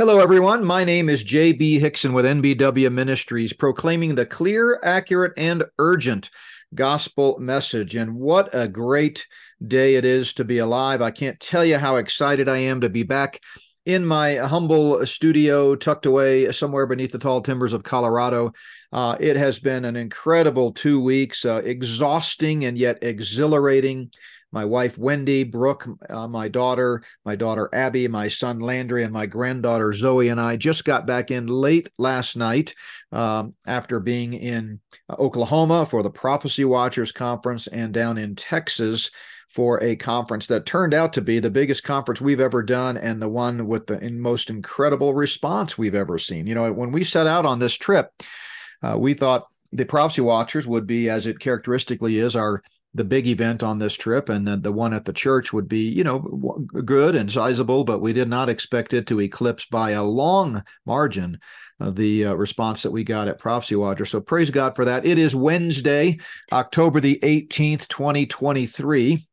Hello, everyone. My name is J.B. Hixson with NBW Ministries, proclaiming the clear, accurate, and urgent gospel message. And what a great day it is to be alive. I can't tell you how excited I am to be back in my humble studio tucked away somewhere beneath the tall timbers of Colorado. Uh, it has been an incredible two weeks, uh, exhausting and yet exhilarating my wife Wendy, Brooke, uh, my daughter, my daughter Abby, my son Landry, and my granddaughter Zoe and I just got back in late last night um, after being in uh, Oklahoma for the Prophecy Watchers Conference and down in Texas for a conference that turned out to be the biggest conference we've ever done and the one with the most incredible response we've ever seen. You know, when we set out on this trip, uh, we thought the Prophecy Watchers would be, as it characteristically is, our the big event on this trip and then the one at the church would be you know good and sizable but we did not expect it to eclipse by a long margin uh, the uh, response that we got at prophecy watcher. So praise god for that. It is wednesday october the 18th 2023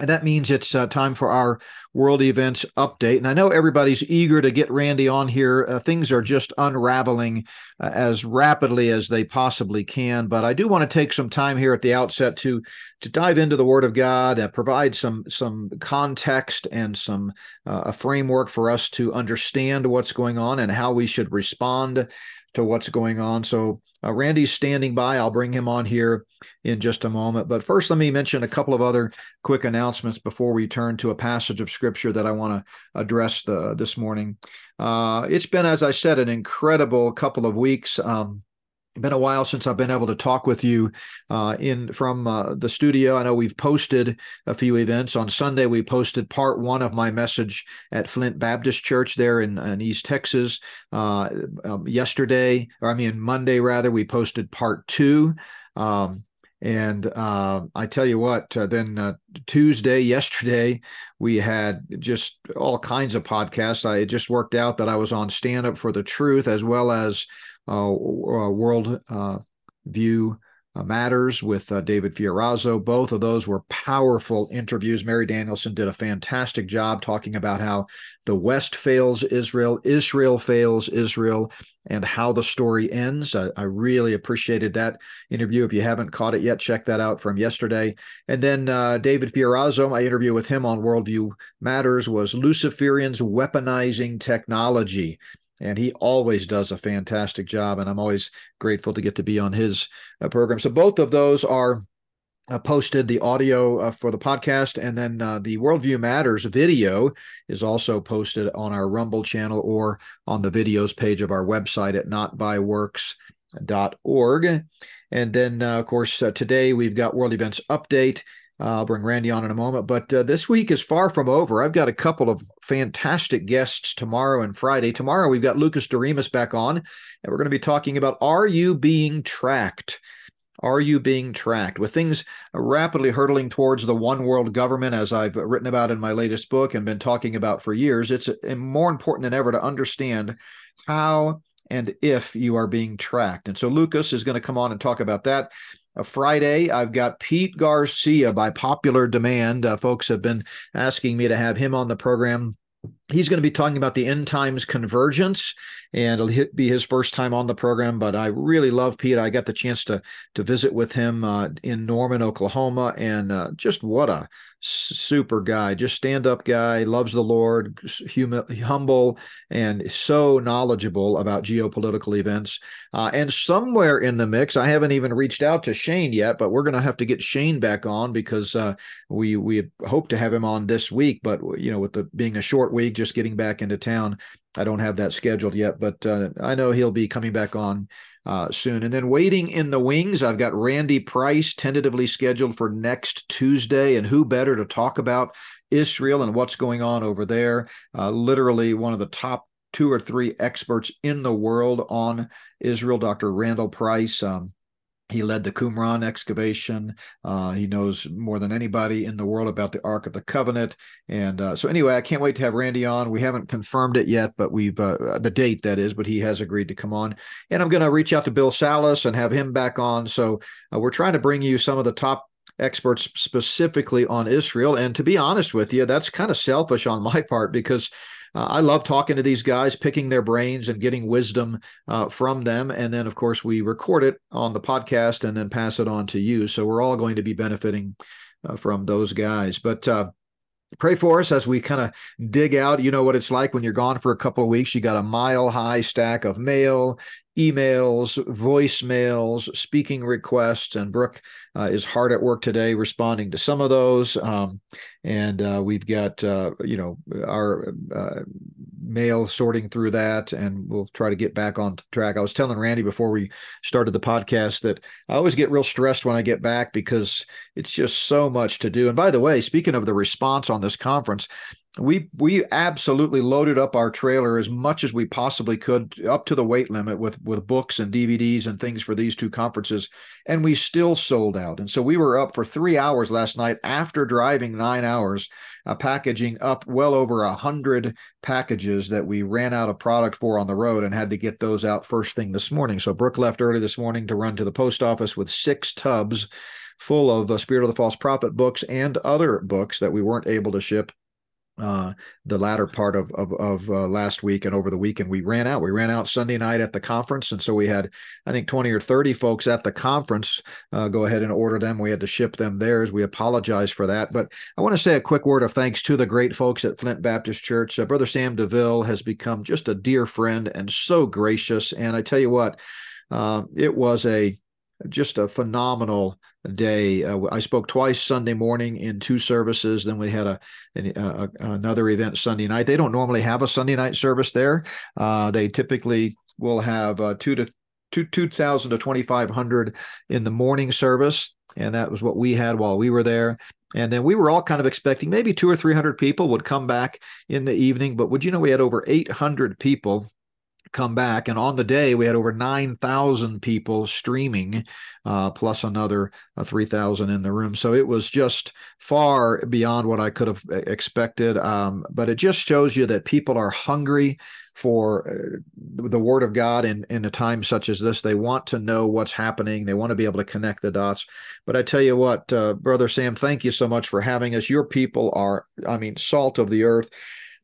and that means it's uh, time for our world events update. And I know everybody's eager to get Randy on here. Uh, things are just unraveling uh, as rapidly as they possibly can. But I do want to take some time here at the outset to to dive into the Word of God, uh, provide some some context and some uh, a framework for us to understand what's going on and how we should respond to what's going on. So uh, Randy's standing by. I'll bring him on here in just a moment. But first, let me mention a couple of other quick announcements before we turn to a passage of scripture that I want to address the, this morning. Uh, it's been, as I said, an incredible couple of weeks. Um, been a while since I've been able to talk with you uh, in from uh, the studio. I know we've posted a few events. On Sunday, we posted part one of my message at Flint Baptist Church there in, in East Texas. Uh, um, yesterday, or I mean Monday rather, we posted part two. Um, and uh, I tell you what, uh, then uh, Tuesday, yesterday, we had just all kinds of podcasts. I just worked out that I was on Stand Up for the Truth as well as World uh, View Matters with David Fiorazo. Both of those were powerful interviews. Mary Danielsen did a fantastic job talking about how the West fails Israel, Israel fails Israel, and how the story ends. I, I, really appreciated that interview. If you haven't caught it yet, check that out from yesterday. And then uh, David Fiorazo, my interview with him on Worldview Matters was Luciferians Weaponizing Technology and he always does a fantastic job and i'm always grateful to get to be on his uh, program so both of those are uh, posted the audio uh, for the podcast and then uh, the worldview matters video is also posted on our rumble channel or on the videos page of our website at notbyworks.org and then uh, of course uh, today we've got world events update uh, I'll bring Randy on in a moment. But this week is far from over. I've got a couple of fantastic guests tomorrow and Friday. Tomorrow, we've got Lucas Doremus back on, and we're going to be talking about Are You Being Tracked? Are you being tracked? With things rapidly hurtling towards the one world government, as I've written about in my latest book and been talking about for years, it's more important than ever to understand how and if you are being tracked. And so Lucas is going to come on and talk about that. Friday, I've got Pete Garcia by popular demand. Uh, folks have been asking me to have him on the program. He's going to be talking about the end times convergence, and it'll be his first time on the program. But I really love Pete. I got the chance to to visit with him uh, in Norman, Oklahoma, and uh, just what a super guy, just stand up guy, loves the Lord, hum- humble, and so knowledgeable about geopolitical events. Uh, and somewhere in the mix, I haven't even reached out to Shane yet, but we're going to have to get Shane back on because uh, we we hope to have him on this week. But you know, with the being a short week, just getting back into town, I don't have that scheduled yet. But uh, I know he'll be coming back on uh, soon. And then waiting in the wings, I've got Randy Price tentatively scheduled for next Tuesday. And who better to talk about Israel and what's going on over there? Uh, literally one of the top two or three experts in the world on Israel, Dr. Randall Price. Um, he led the Qumran excavation. Uh, he knows more than anybody in the world about the Ark of the Covenant. And uh, so, anyway, I can't wait to have Randy on. We haven't confirmed it yet, but we've uh, the date that is, but he has agreed to come on. And I'm going to reach out to Bill Salus and have him back on. So, uh, we're trying to bring you some of the top experts specifically on Israel. And to be honest with you, that's kind of selfish on my part because uh, I love talking to these guys, picking their brains and getting wisdom uh, from them. And then, of course, we record it on the podcast and then pass it on to you. So we're all going to be benefiting uh, from those guys. But uh, pray for us as we kind of dig out you know what it's like when you're gone for a couple of weeks you got a mile high stack of mail emails voicemails speaking requests and brooke uh, is hard at work today responding to some of those. Um, and uh, we've got uh, you know our uh, mail sorting through that and we'll try to get back on track. I was telling randy before we started the podcast that i always get real stressed when i get back because it's just so much to do. And by the way speaking of the response on this conference we we absolutely loaded up our trailer as much as we possibly could up to the weight limit with with books and DVDs and things for these two conferences and we still sold out. And so we were up for 3 hours last night after driving 9 hours uh, packaging up well over a hundred packages that we ran out of product for on the road and had to get those out first thing this morning. So Brooke left early this morning to run to the post office with six tubs full of uh, Spirit of the False Prophet books and other books that we weren't able to ship uh, the latter part of of, of uh, last week and over the weekend we ran out. We ran out sunday night at the conference. And so we had i think 20 or 30 folks at the conference uh, go ahead and order them. We had to ship them theirs. We apologize for that. But i want to say a quick word of thanks to the great folks at flint baptist church. Uh, brother sam deville has become just a dear friend and so gracious. And i tell you what uh, it was a just a phenomenal day. Uh, I spoke twice Sunday morning in two services. Then we had a, a, another event Sunday night. They don't normally have a Sunday night service there. Uh, they typically will have uh, two to two two thousand to twenty five hundred in the morning service, and that was what we had while we were there. And then we were all kind of expecting maybe two or three hundred people would come back in the evening. But would you know we had over eight hundred people come back. And on the day, we had over 9,000 people streaming, uh, plus another uh, 3,000 in the room. So it was just far beyond what I could have expected. Um, but it just shows you that people are hungry for uh, the word of God in, in a time such as this. They want to know what's happening. They want to be able to connect the dots. But I tell you what, uh, Brother Sam, thank you so much for having us. Your people are, I mean, salt of the earth.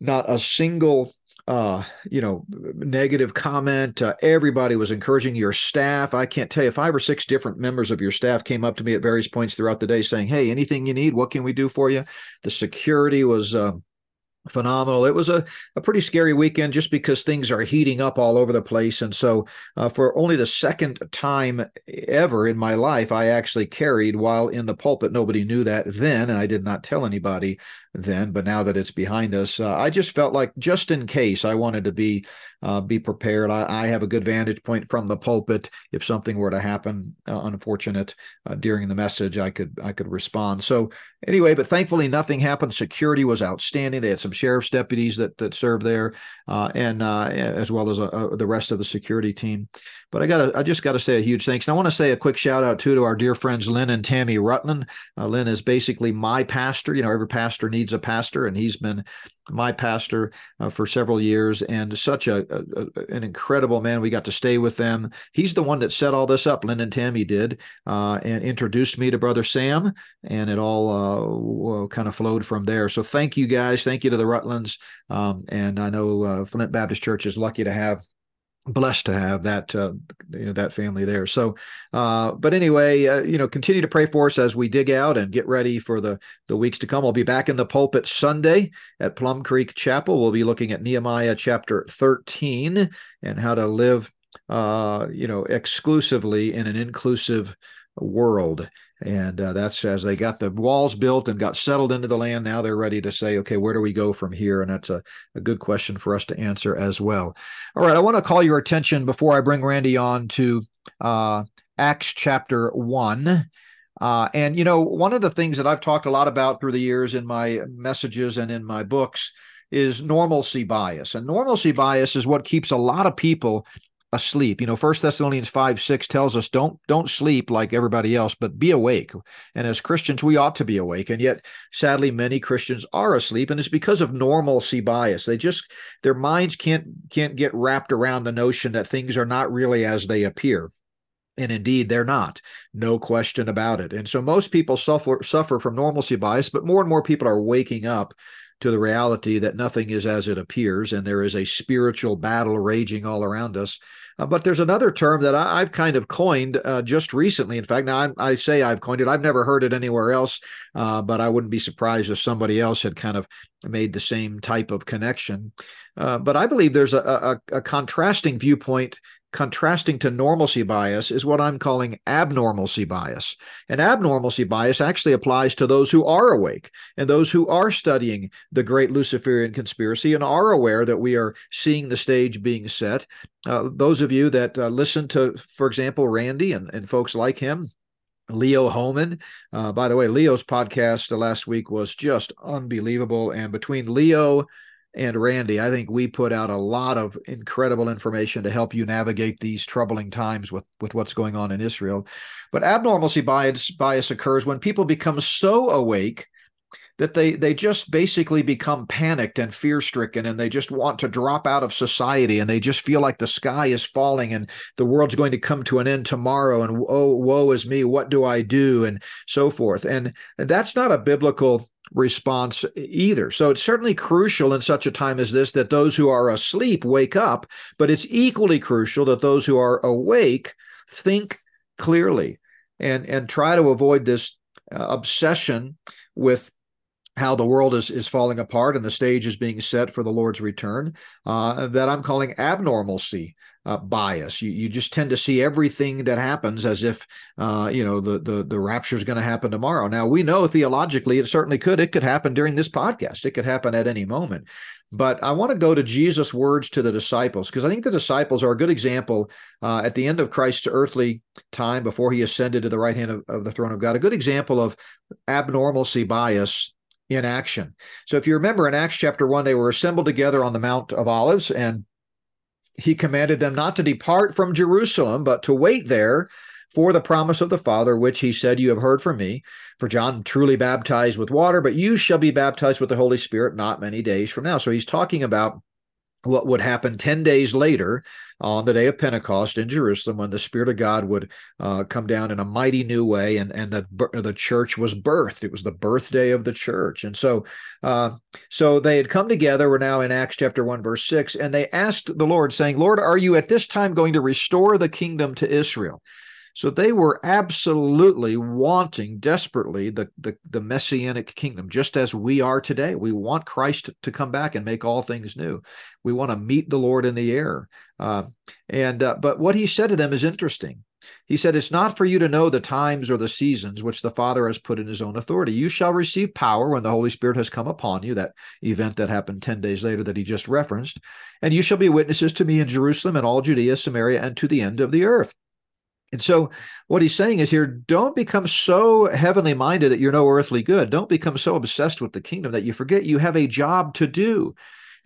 Not a single uh, you know, negative comment. Uh, everybody was encouraging your staff. I can't tell you, five or six different members of your staff came up to me at various points throughout the day saying, Hey, anything you need, what can we do for you? The security was, uh, phenomenal. It was a, a pretty scary weekend just because things are heating up all over the place. And so, uh, for only the second time ever in my life, I actually carried while in the pulpit. Nobody knew that then, and I did not tell anybody then. But now that it's behind us, uh, I just felt like just in case I wanted to be uh, be prepared. I, I, have a good vantage point from the pulpit. If something were to happen, uh, unfortunate uh, during the message, I could I could respond. So anyway, but thankfully nothing happened. Security was outstanding. They had some sheriff's deputies that that served there, uh, and uh, as well as the rest of the security team. But I got I just got to say a huge thanks. And I want to say a quick shout out too to our dear friends Lynn and Tammy Rutland. Uh, Lynn is basically my pastor. You know, every pastor needs a pastor, and he's been my pastor uh, for several years and such a, a, an incredible man. We got to stay with them. He's the one that set all this up. Lynn and Tammy did uh, and introduced me to Brother Sam, and it all uh, kind of flowed from there. So thank you guys. Thank you to the Rutlands. Um, and I know uh, Flint Baptist Church is lucky to have blessed to have that uh, you know that family there. So uh, but anyway uh, you know continue to pray for us as we dig out and get ready for the the weeks to come. I'll be back in the pulpit sunday at plum creek chapel. We'll be looking at nehemiah chapter 13 and how to live uh, you know exclusively in an inclusive world and uh, that's as they got the walls built and got settled into the land. Now they're ready to say, okay, where do we go from here? And that's a, a good question for us to answer as well. All right, I want to call your attention before I bring Randy on to uh, Acts chapter 1. Uh, and, you know, one of the things that I've talked a lot about through the years in my messages and in my books is normalcy bias. And normalcy bias is what keeps a lot of people asleep. You know, First Thessalonians 5 6 tells us don't don't sleep like everybody else, but be awake. And as Christians, we ought to be awake. And yet, sadly, many Christians are asleep, and it's because of normalcy bias. They just their minds can't can't get wrapped around the notion that things are not really as they appear. And indeed, they're not. No question about it. And so most people suffer suffer from normalcy bias, but more and more people are waking up to the reality that nothing is as it appears, and there is a spiritual battle raging all around us. Uh, but there's another term that I, have kind of coined uh, just recently. In fact, now I, I, say I've coined it. I've never heard it anywhere else, uh, but I wouldn't be surprised if somebody else had kind of made the same type of connection. Uh, but I believe there's a, a, a contrasting viewpoint contrasting to normalcy bias is what I'm calling abnormalcy bias. And abnormalcy bias actually applies to those who are awake and those who are studying the great Luciferian conspiracy and are aware that we are seeing the stage being set. Uh, those of you that uh, listen to, for example, Randy and, and folks like him, Leo Hohmann. Uh, by the way, Leo's podcast last week was just unbelievable. And between Leo, and Randy, I think we put out a lot of incredible information to help you navigate these troubling times with, with what's going on in Israel. But abnormalcy bias, bias occurs when people become so awake that they they just basically become panicked and fear stricken and they just want to drop out of society and they just feel like the sky is falling and the world's going to come to an end tomorrow and oh woe is me what do i do and so forth and that's not a biblical response either. So it's certainly crucial in such a time as this that those who are asleep wake up, but it's equally crucial that those who are awake think clearly and and try to avoid this uh, obsession with how the world is is falling apart and the stage is being set for the Lord's return uh, that I'm calling abnormalcy uh, bias. You you just tend to see everything that happens as if uh, you know the the the rapture is going to happen tomorrow. Now we know theologically it certainly could. It could happen during this podcast. It could happen at any moment. But I want to go to Jesus' words to the disciples because I think the disciples are a good example uh, at the end of Christ's earthly time before he ascended to the right hand of, of the throne of God. A good example of abnormalcy bias in action. So if you remember in Acts chapter 1 they were assembled together on the Mount of Olives and he commanded them not to depart from Jerusalem, but to wait there for the promise of the Father, which he said, You have heard from me. For John truly baptized with water, but you shall be baptized with the Holy Spirit not many days from now. So he's talking about what would happen 10 days later on the day of Pentecost in Jerusalem when the Spirit of God would uh, come down in a mighty new way and, and the, the church was birthed. It was the birthday of the church. And so, uh, so they had come together. We're now in Acts chapter 1, verse 6, and they asked the Lord, saying, Lord, are you at this time going to restore the kingdom to Israel? So they were absolutely wanting desperately the, the, the messianic kingdom, just as we are today. We want Christ to come back and make all things new. We want to meet the Lord in the air. Uh, and uh, but what he said to them is interesting. He said, It's not for you to know the times or the seasons which the Father has put in his own authority. You shall receive power when the Holy Spirit has come upon you, that event that happened 10 days later that he just referenced. And you shall be witnesses to me in Jerusalem and all Judea, Samaria, and to the end of the earth. And so, what he's saying is here don't become so heavenly minded that you're no earthly good. Don't become so obsessed with the kingdom that you forget you have a job to do.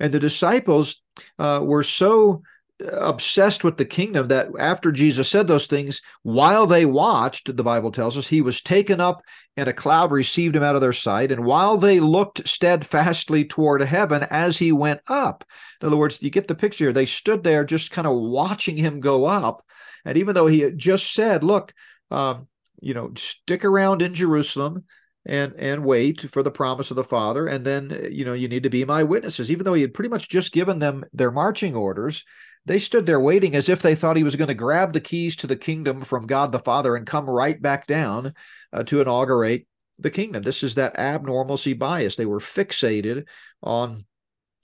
And the disciples uh, were so obsessed with the kingdom that after Jesus said those things, while they watched, the Bible tells us, he was taken up and a cloud received him out of their sight. And while they looked steadfastly toward heaven as he went up, in other words, you get the picture, they stood there just kind of watching him go up. And even though he had just said, look, um, you know, stick around in Jerusalem, and and wait for the promise of the father and then you know you need to be my witnesses even though he had pretty much just given them their marching orders they stood there waiting as if they thought he was going to grab the keys to the kingdom from God the Father and come right back down uh, to inaugurate the kingdom. This is that abnormalcy bias. They were fixated on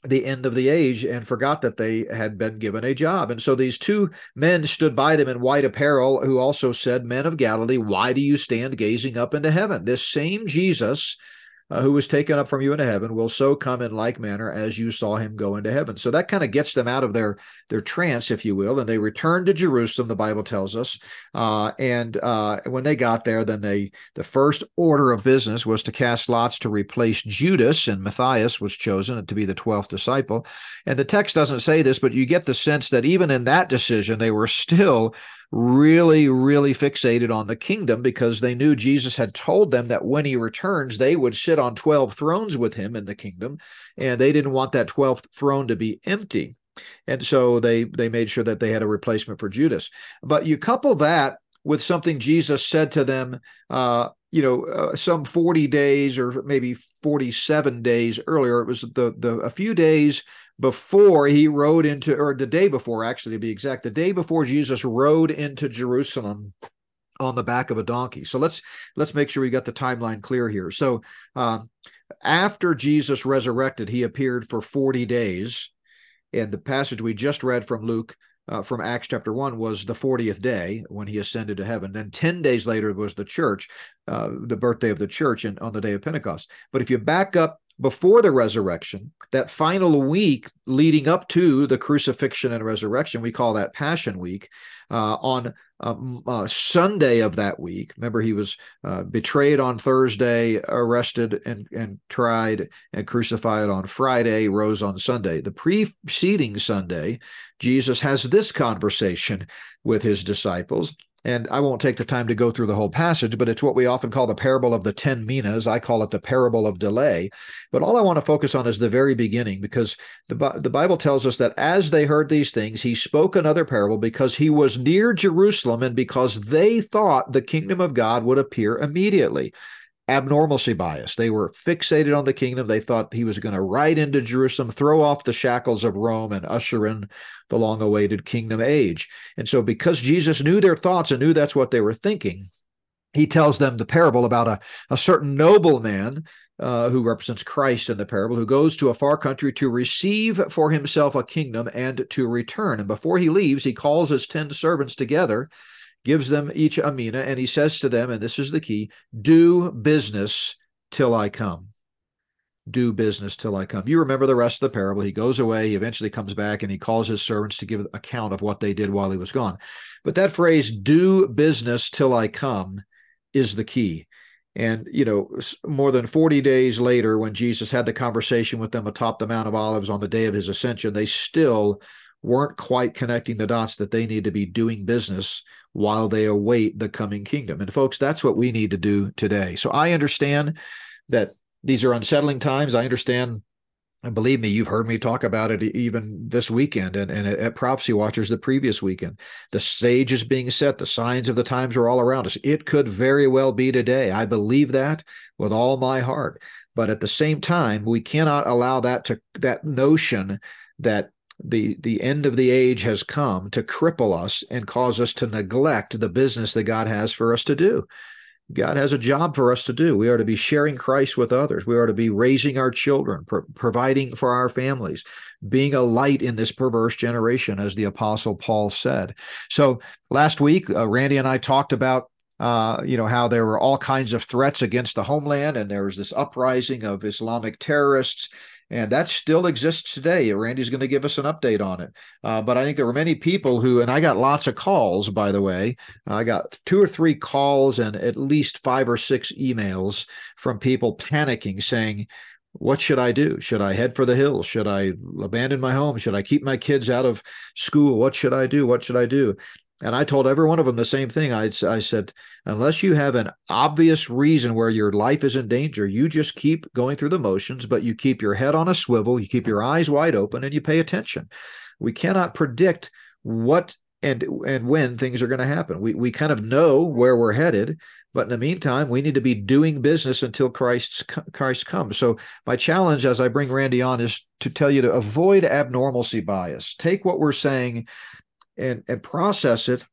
the end of the age and forgot that they had been given a job. And so these two men stood by them in white apparel, who also said, Men of Galilee, why do you stand gazing up into heaven? This same Jesus uh, who was taken up from you into heaven will so come in like manner as you saw him go into heaven. So that kind of gets them out of their their trance, if you will, and they return to Jerusalem. The Bible tells us, uh, and uh, when they got there, then they the first order of business was to cast lots to replace Judas, and Matthias was chosen to be the twelfth disciple. And the text doesn't say this, but you get the sense that even in that decision, they were still really, really fixated on the kingdom because they knew Jesus had told them that when he returns, they would sit on 12 thrones with him in the kingdom. And they didn't want that 12th throne to be empty. And so they they made sure that they had a replacement for Judas. But you couple that with something Jesus said to them uh, you know, uh, some 40 days or maybe 47 days earlier. It was the the a few days before he rode into, or the day before, actually, to be exact, the day before Jesus rode into Jerusalem on the back of a donkey. So let's let's make sure we got the timeline clear here. So uh, after Jesus resurrected, he appeared for 40 days. And the passage we just read from Luke uh, from Acts chapter 1 was the 40th day when he ascended to heaven. Then 10 days later was the church, uh, the birthday of the church, and on the day of Pentecost. But if you back up before the resurrection, that final week leading up to the crucifixion and resurrection, we call that Passion Week. Uh, on um, uh, Sunday of that week, remember he was uh, betrayed on Thursday, arrested and, and tried and crucified on Friday, rose on Sunday. The preceding Sunday, Jesus has this conversation with his disciples and I won't take the time to go through the whole passage, but it's what we often call the parable of the 10 minas. I call it the parable of delay. But all I want to focus on is the very beginning because the, the Bible tells us that as they heard these things, he spoke another parable because he was near Jerusalem and because they thought the kingdom of God would appear immediately abnormalcy bias. They were fixated on the kingdom. They thought he was going to ride into Jerusalem, throw off the shackles of Rome, and usher in the long awaited kingdom age. And so, because Jesus knew their thoughts and knew that's what they were thinking, he tells them the parable about a, a certain nobleman uh, who represents Christ in the parable, who goes to a far country to receive for himself a kingdom and to return. And before he leaves, he calls his 10 servants together gives them each a mina, and he says to them, and this is the key do business till I come. Do business till I come. You remember the rest of the parable. He goes away, he eventually comes back, and he calls his servants to give account of what they did while he was gone. But that phrase, do business till I come, is the key. And, you know, more than 40 days later, when Jesus had the conversation with them atop the Mount of Olives on the day of his ascension, they still weren't quite connecting the dots that they need to be doing business while they await the coming kingdom. And folks, that's what we need to do today. So I understand that these are unsettling times. I understand and believe me, you've heard me talk about it even this weekend and, and at Prophecy Watchers the previous weekend. The stage is being set. The signs of the times are all around us. It could very well be today. I believe that with all my heart. But at the same time, we cannot allow that to that notion that the the end of the age has come to cripple us and cause us to neglect the business that God has for us to do. God has a job for us to do. We are to be sharing Christ with others. We are to be raising our children, pro- providing for our families, being a light in this perverse generation, as the Apostle Paul said. So last week, uh, Randy and I talked about uh, you know, how there were all kinds of threats against the homeland, and there was this uprising of Islamic terrorists, and that still exists today. Randy's going to give us an update on it. Uh, but I think there were many people who, and I got lots of calls, by the way. I got two or three calls and at least five or six emails from people panicking, saying, what should I do? Should I head for the hills? Should I abandon my home? Should I keep my kids out of school? What should I do? What should I do? And I told every one of them the same thing. I, I said, unless you have an obvious reason where your life is in danger, you just keep going through the motions, but you keep your head on a swivel, you keep your eyes wide open, and you pay attention. We cannot predict what and and when things are going to happen. We we kind of know where we're headed, but in the meantime, we need to be doing business until Christ's Christ comes. So my challenge as I bring Randy on is to tell you to avoid abnormalcy bias. Take what we're saying and, and process it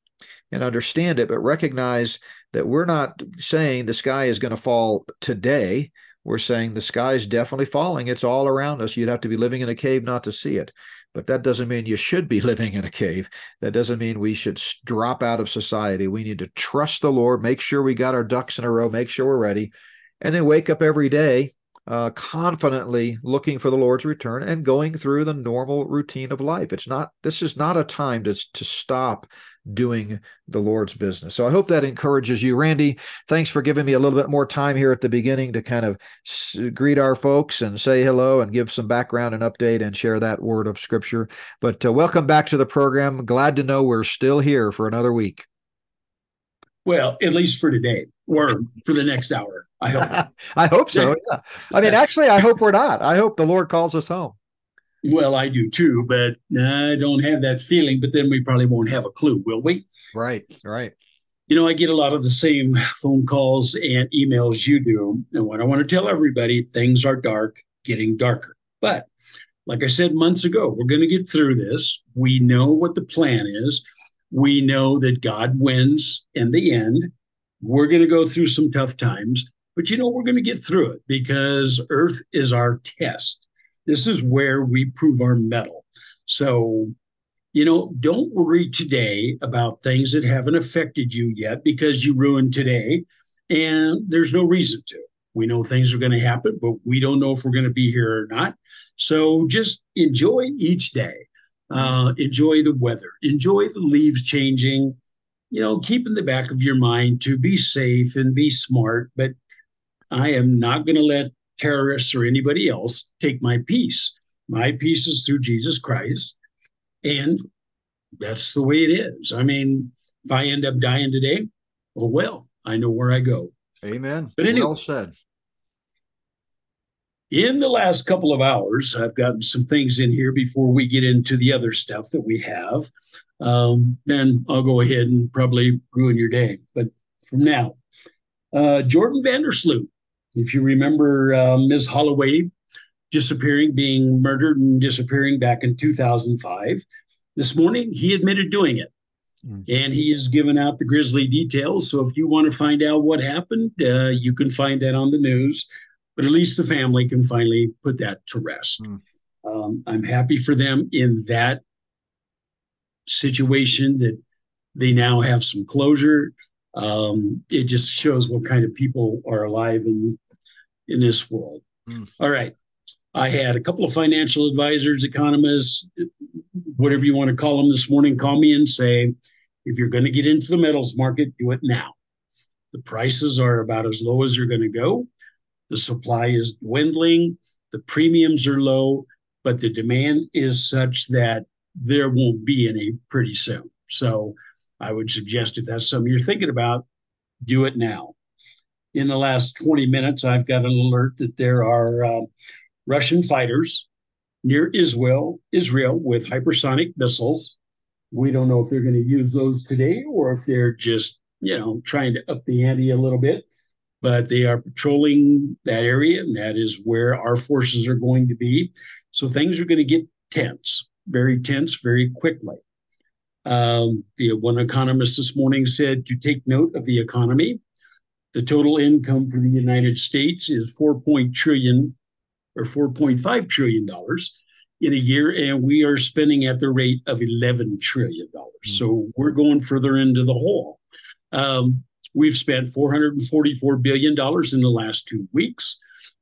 and understand it, but recognize that we're not saying the sky is going to fall today. We're saying the sky is definitely falling. It's all around us. You'd have to be living in a cave not to see it. But that doesn't mean you should be living in a cave. That doesn't mean we should drop out of society. We need to trust the Lord, make sure we got our ducks in a row, make sure we're ready, and then wake up every day uh, confidently looking for the Lord's return and going through the normal routine of life. It's not, this is not a time to, to stop doing the Lord's business. So I hope that encourages you. Randy, thanks for giving me a little bit more time here at the beginning to kind of s- greet our folks and say hello and give some background and update and share that word of scripture. But uh, welcome back to the program. Glad to know we're still here for another week. Well, at least for today or for the next hour. I hope. I hope so. Yeah. I mean, actually, I hope we're not. I hope the Lord calls us home. Well, I do too, but I don't have that feeling. But then we probably won't have a clue, will we? Right, right. You know, I get a lot of the same phone calls and emails you do. And what I want to tell everybody things are dark, getting darker. But like I said months ago, we're going to get through this. We know what the plan is. We know that God wins in the end. We're going to go through some tough times, but you know, we're going to get through it because Earth is our test. This is where we prove our mettle. So you know, don't worry today about things that haven't affected you yet because you ruined today. And there's no reason to. We know things are going to happen, but we don't know if we're going to be here or not. So just enjoy each day. Uh, enjoy the weather. Enjoy the leaves changing. You know, keep in the back of your mind to be safe and be smart. But I am not going to let terrorists or anybody else take my peace. My peace is through Jesus Christ. And that's the way it is. I mean, if I end up dying today, oh well, I know where I go. Amen. But anyway, well said. In the last couple of hours, I've gotten some things in here before we get into the other stuff that we have. Um, then I'll go ahead and probably ruin your day. But from now, uh, Jordan Vandersloot, if you remember uh, Ms. Holloway disappearing, being murdered and disappearing back in 2005. This morning, he admitted doing it. Mm. And he has given out the grisly details. So if you want to find out what happened, uh, you can find that on the news. But at least the family can finally put that to rest. Mm. Um, I'm happy for them in that situation that they now have some closure. Um, it just shows what kind of people are alive in in this world. Mm. All right. I had a couple of financial advisors, economists, whatever you want to call them this morning, call me and say, if you're going to get into the metals market, do it now. The prices are about as low as they're going to go. The supply is dwindling. The premiums are low, but the demand is such that there won't be any pretty soon. So I would suggest if that's something you're thinking about, do it now. In the last 20 minutes, I've got an alert that there are uh, Russian fighters near Israel, Israel with hypersonic missiles. We don't know if they're going to use those today or if they're just, you know, trying to up the ante a little bit. But they are patrolling that area, and that is where our forces are going to be. So things are going to get tense, very tense, very quickly. Um, the one economist this morning said to take note of the economy. The total income for the United States is 4 trillion or $4.5 trillion in a year, and we are spending at the rate of $11 trillion. Mm-hmm. So we're going further into the hole. Um, we've spent $444 billion in the last two weeks.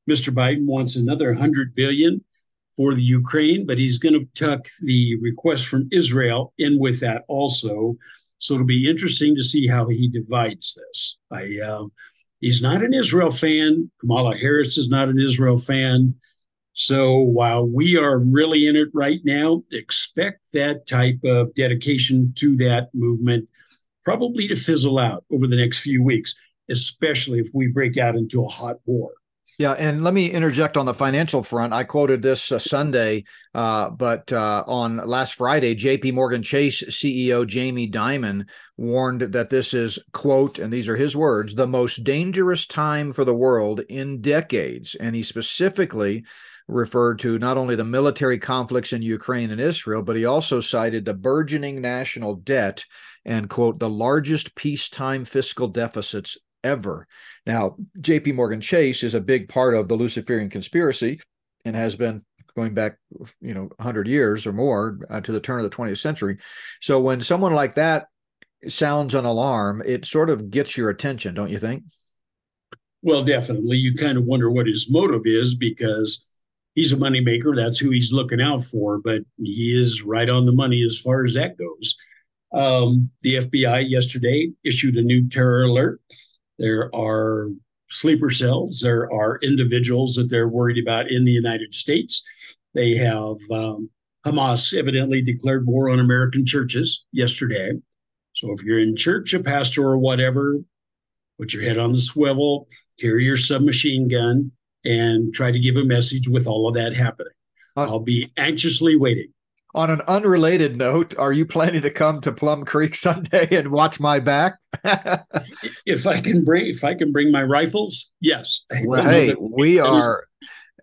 Mr. Biden wants another 100 billion for the Ukraine, but he's going to tuck the request from Israel in with that also. So it'll be interesting to see how he divides this. I uh, He's not an Israel fan. Kamala Harris is not an Israel fan. So while we are really in it right now, expect that type of dedication to that movement probably to fizzle out over the next few weeks, especially if we break out into a hot war. Yeah, and let me interject on the financial front. I quoted this uh, Sunday, uh, but uh, on last Friday, J.P. Morgan Chase CEO Jamie Dimon warned that this is quote, and these are his words, the most dangerous time for the world in decades, and he specifically referred to not only the military conflicts in Ukraine and Israel, but he also cited the burgeoning national debt and quote the largest peacetime fiscal deficits ever. Now, JP Morgan Chase is a big part of the Luciferian conspiracy and has been going back, you know, 100 years or more uh, to the turn of the 20th century. So when someone like that sounds an alarm, it sort of gets your attention, don't you think? Well, definitely. You kind of wonder what his motive is because he's a moneymaker. That's who he's looking out for. But he is right on the money as far as that goes. Um, the FBI yesterday issued a new terror alert there are sleeper cells. There are individuals that they're worried about in the United States. They have um, Hamas evidently declared war on American churches yesterday. So if you're in church, a pastor or whatever, put your head on the swivel, carry your submachine gun, and try to give a message with all of that happening. Uh, I'll be anxiously waiting. On an unrelated note, are you planning to come to Plum Creek Sunday and watch my back? if I can bring if I can bring my rifles, yes. Well, hey, we are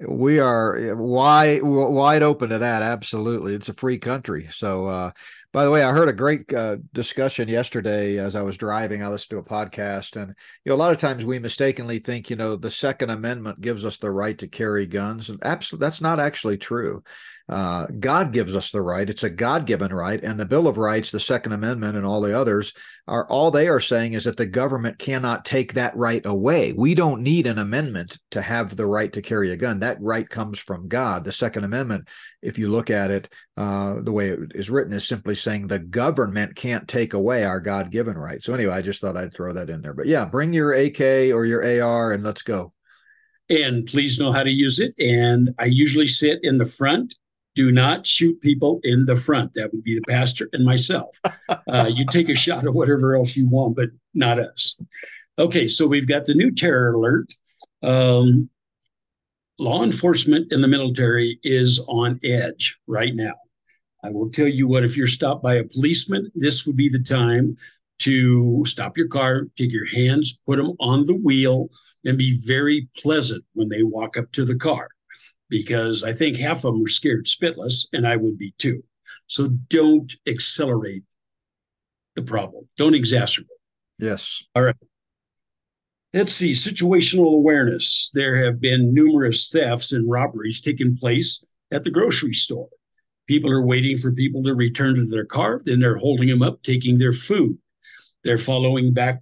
we are wide wide open to that. Absolutely, it's a free country. So, uh, by the way, I heard a great uh, discussion yesterday as I was driving. I listened to a podcast, and you know, a lot of times we mistakenly think, you know, the Second Amendment gives us the right to carry guns, and absolutely, that's not actually true. Uh, God gives us the right. It's a God given right. And the Bill of Rights, the Second Amendment, and all the others are all they are saying is that the government cannot take that right away. We don't need an amendment to have the right to carry a gun. That right comes from God. The Second Amendment, if you look at it uh, the way it is written, is simply saying the government can't take away our God given right. So, anyway, I just thought I'd throw that in there. But yeah, bring your AK or your AR and let's go. And please know how to use it. And I usually sit in the front do not shoot people in the front. That would be the pastor and myself. Uh, you take a shot at whatever else you want, but not us. Okay, so we've got the new terror alert. Um, law enforcement in the military is on edge right now. I will tell you what, if you're stopped by a policeman, this would be the time to stop your car, take your hands, put them on the wheel, and be very pleasant when they walk up to the car because I think half of them are scared spitless, and I would be too. So don't accelerate the problem. Don't exacerbate. Yes. All right. Let's see. Situational awareness. There have been numerous thefts and robberies taking place at the grocery store. People are waiting for people to return to their car. Then they're holding them up, taking their food. They're following back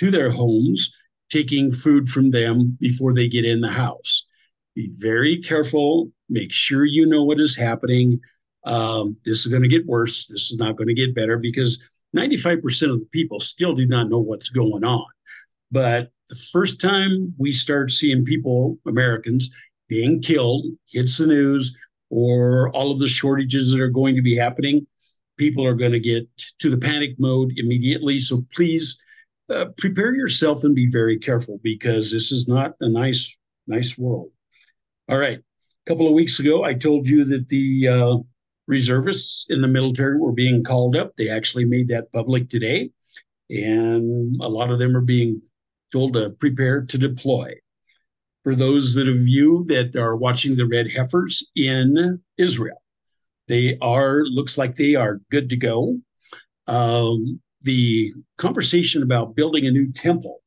to their homes, taking food from them before they get in the house be very careful. Make sure you know what is happening. Um, this is going to get worse. This is not going to get better because 95% of the people still do not know what's going on. But the first time we start seeing people, Americans, being killed, hits the news, or all of the shortages that are going to be happening, people are going to get to the panic mode immediately. So please uh, prepare yourself and be very careful because this is not a nice, nice world. All right. A couple of weeks ago, I told you that the uh, reservists in the military were being called up. They actually made that public today. And a lot of them are being told to prepare to deploy. For those that of you that are watching the Red Heifers in Israel, they are, looks like they are good to go. Um, the conversation about building a new temple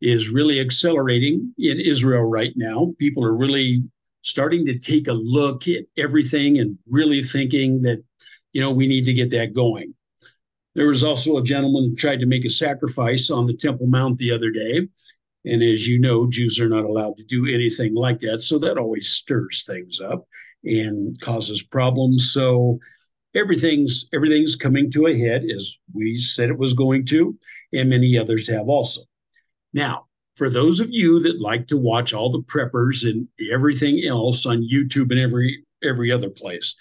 is really accelerating in Israel right now. People are really starting to take a look at everything and really thinking that, you know, we need to get that going. There was also a gentleman who tried to make a sacrifice on the Temple Mount the other day. And as you know, Jews are not allowed to do anything like that. So that always stirs things up and causes problems. So everything's everything's coming to a head as we said it was going to, and many others have also. Now, for those of you that like to watch all the preppers and everything else on YouTube and every every other place,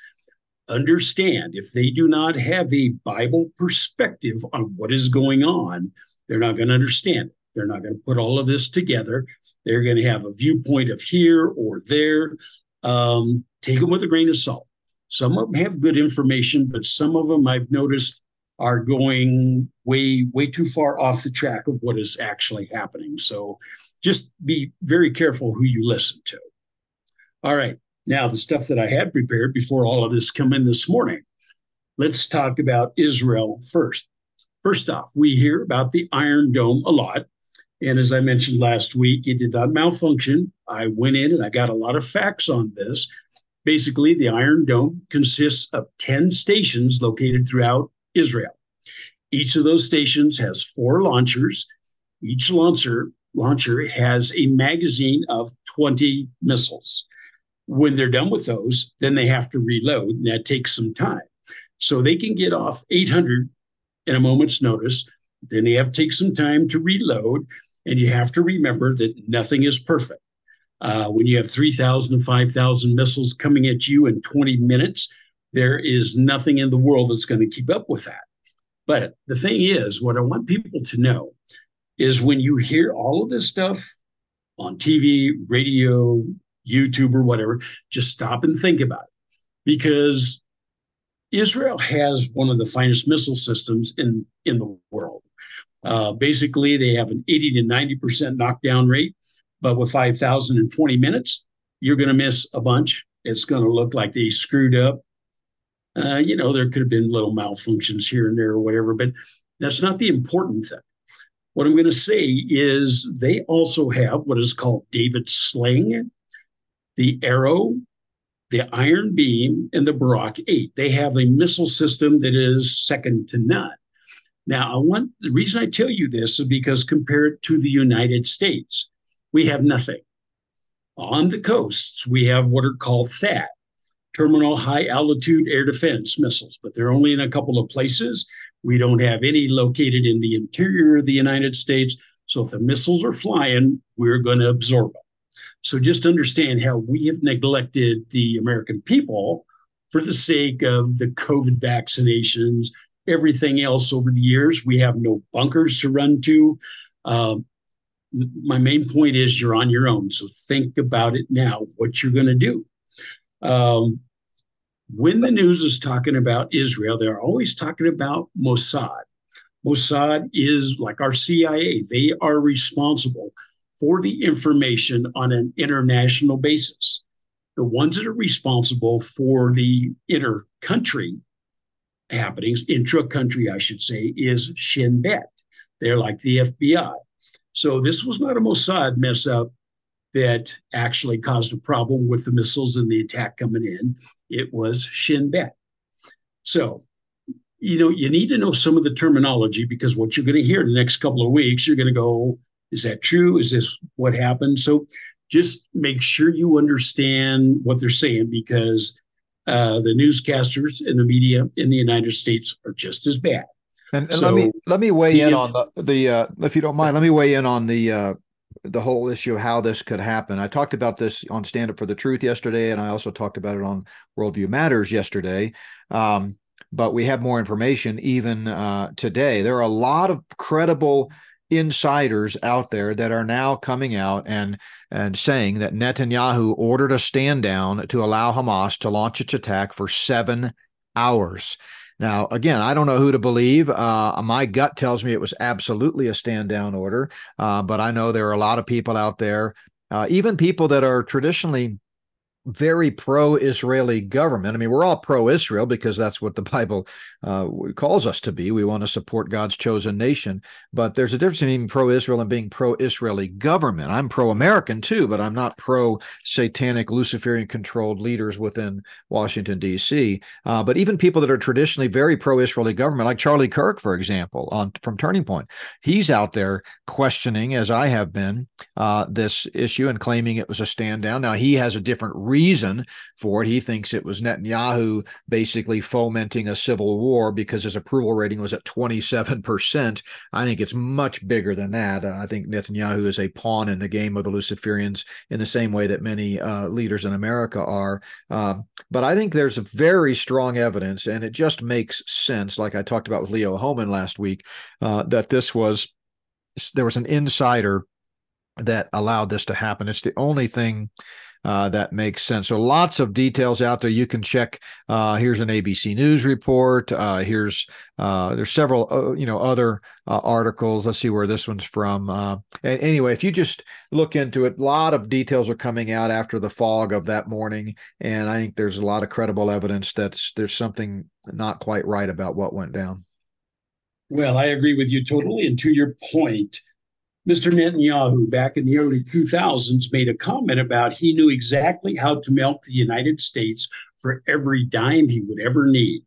understand if they do not have a Bible perspective on what is going on, they're not going to understand it. They're not going to put all of this together. They're going to have a viewpoint of here or there. Um, take them with a grain of salt. Some of them have good information, but some of them I've noticed are going way way too far off the track of what is actually happening. So just be very careful who you listen to. All right now the stuff that i had prepared before all of this come in this morning. Let's talk about israel first. First off we hear about the iron dome a lot. And as i mentioned last week it did not malfunction. I went in and i got a lot of facts on this. Basically the iron dome consists of 10 stations located throughout Israel. Each of those stations has four launchers. Each launcher launcher has a magazine of 20 missiles. When they're done with those, then they have to reload, and that takes some time. So they can get off 800 in a moment's notice. Then they have to take some time to reload, and you have to remember that nothing is perfect. Uh, when you have 3,000 to 5,000 missiles coming at you in 20 minutes, there is nothing in the world that's going to keep up with that. But the thing is, what I want people to know is when you hear all of this stuff on TV, radio, YouTube, or whatever, just stop and think about it. Because Israel has one of the finest missile systems in, in the world. Uh, basically, they have an 80 to 90% knockdown rate, but with 5,020 minutes, you're going to miss a bunch. It's going to look like they screwed up. Uh, you know, there could have been little malfunctions here and there or whatever, but that's not the important thing. What I'm going to say is they also have what is called David Sling, the Arrow, the Iron Beam, and the Barak 8. They have a missile system that is second to none. Now, I want the reason I tell you this is because compared to the United States, we have nothing. On the coasts, we have what are called THAAD, Terminal High Altitude Air Defense Missiles, but they're only in a couple of places. We don't have any located in the interior of the United States. So if the missiles are flying, we're going to absorb them. So just understand how we have neglected the American people for the sake of the COVID vaccinations, everything else over the years. We have no bunkers to run to. Uh, my main point is you're on your own. So think about it now, what you're going to do. Um, when the news is talking about Israel, they're always talking about Mossad. Mossad is like our CIA, they are responsible for the information on an international basis. The ones that are responsible for the inter country happenings, intra country, I should say, is Shin Bet. They're like the FBI. So this was not a Mossad mess up that actually caused a problem with the missiles and the attack coming in. It was Shin Bet. So, you know, you need to know some of the terminology because what you're going to hear in the next couple of weeks, you're going to go, is that true? Is this what happened? So just make sure you understand what they're saying because uh, the newscasters and the media in the United States are just as bad. And, and so, let me let me weigh in on the the uh, if you don't mind, let me weigh in on the uh, the whole issue of how this could happen. I talked about this on Stand Up for the Truth yesterday, and I also talked about it on Worldview Matters yesterday. Um, but we have more information even uh, today. There are a lot of credible insiders out there that are now coming out and and saying that Netanyahu ordered a stand down to allow Hamas to launch its attack for seven hours. Now, again, I don't know who to believe. Uh, my gut tells me it was absolutely a stand down order, uh, but I know there are a lot of people out there, uh, even people that are traditionally very pro-Israeli government. I mean, we're all pro-Israel because that's what the Bible uh, calls us to be. We want to support God's chosen nation, but there's a difference between pro-Israel and being pro-Israeli government. I'm pro-American too, but I'm not pro-satanic Luciferian-controlled leaders within Washington D.C. Uh, but even people that are traditionally very pro-Israeli government, like Charlie Kirk, for example, on from Turning Point, he's out there questioning, as I have been, uh, this issue and claiming it was a stand down. Now he has a different reason for it. He thinks it was Netanyahu basically fomenting a civil war because his approval rating was at 27%. I think it's much bigger than that. Uh, I think Netanyahu is a pawn in the game of the Luciferians in the same way that many uh, leaders in America are. Uh, but I think there's very strong evidence, and it just makes sense, like I talked about with Leo Hohmann last week, uh, that this was there was an insider that allowed this to happen. It's the only thing uh, that makes sense. So lots of details out there. You can check. Uh, here's an ABC News report. Uh, here's uh, there's several uh, you know other articles. Let's see where this one's from. anyway, if you just look into it, a lot of details are coming out after the fog of that morning, and I think there's a lot of credible evidence that there's something not quite right about what went down. Well, I agree with you totally. And to your point, Mr. Netanyahu, back in the early 2000s, made a comment about he knew exactly how to milk the United States for every dime he would ever need.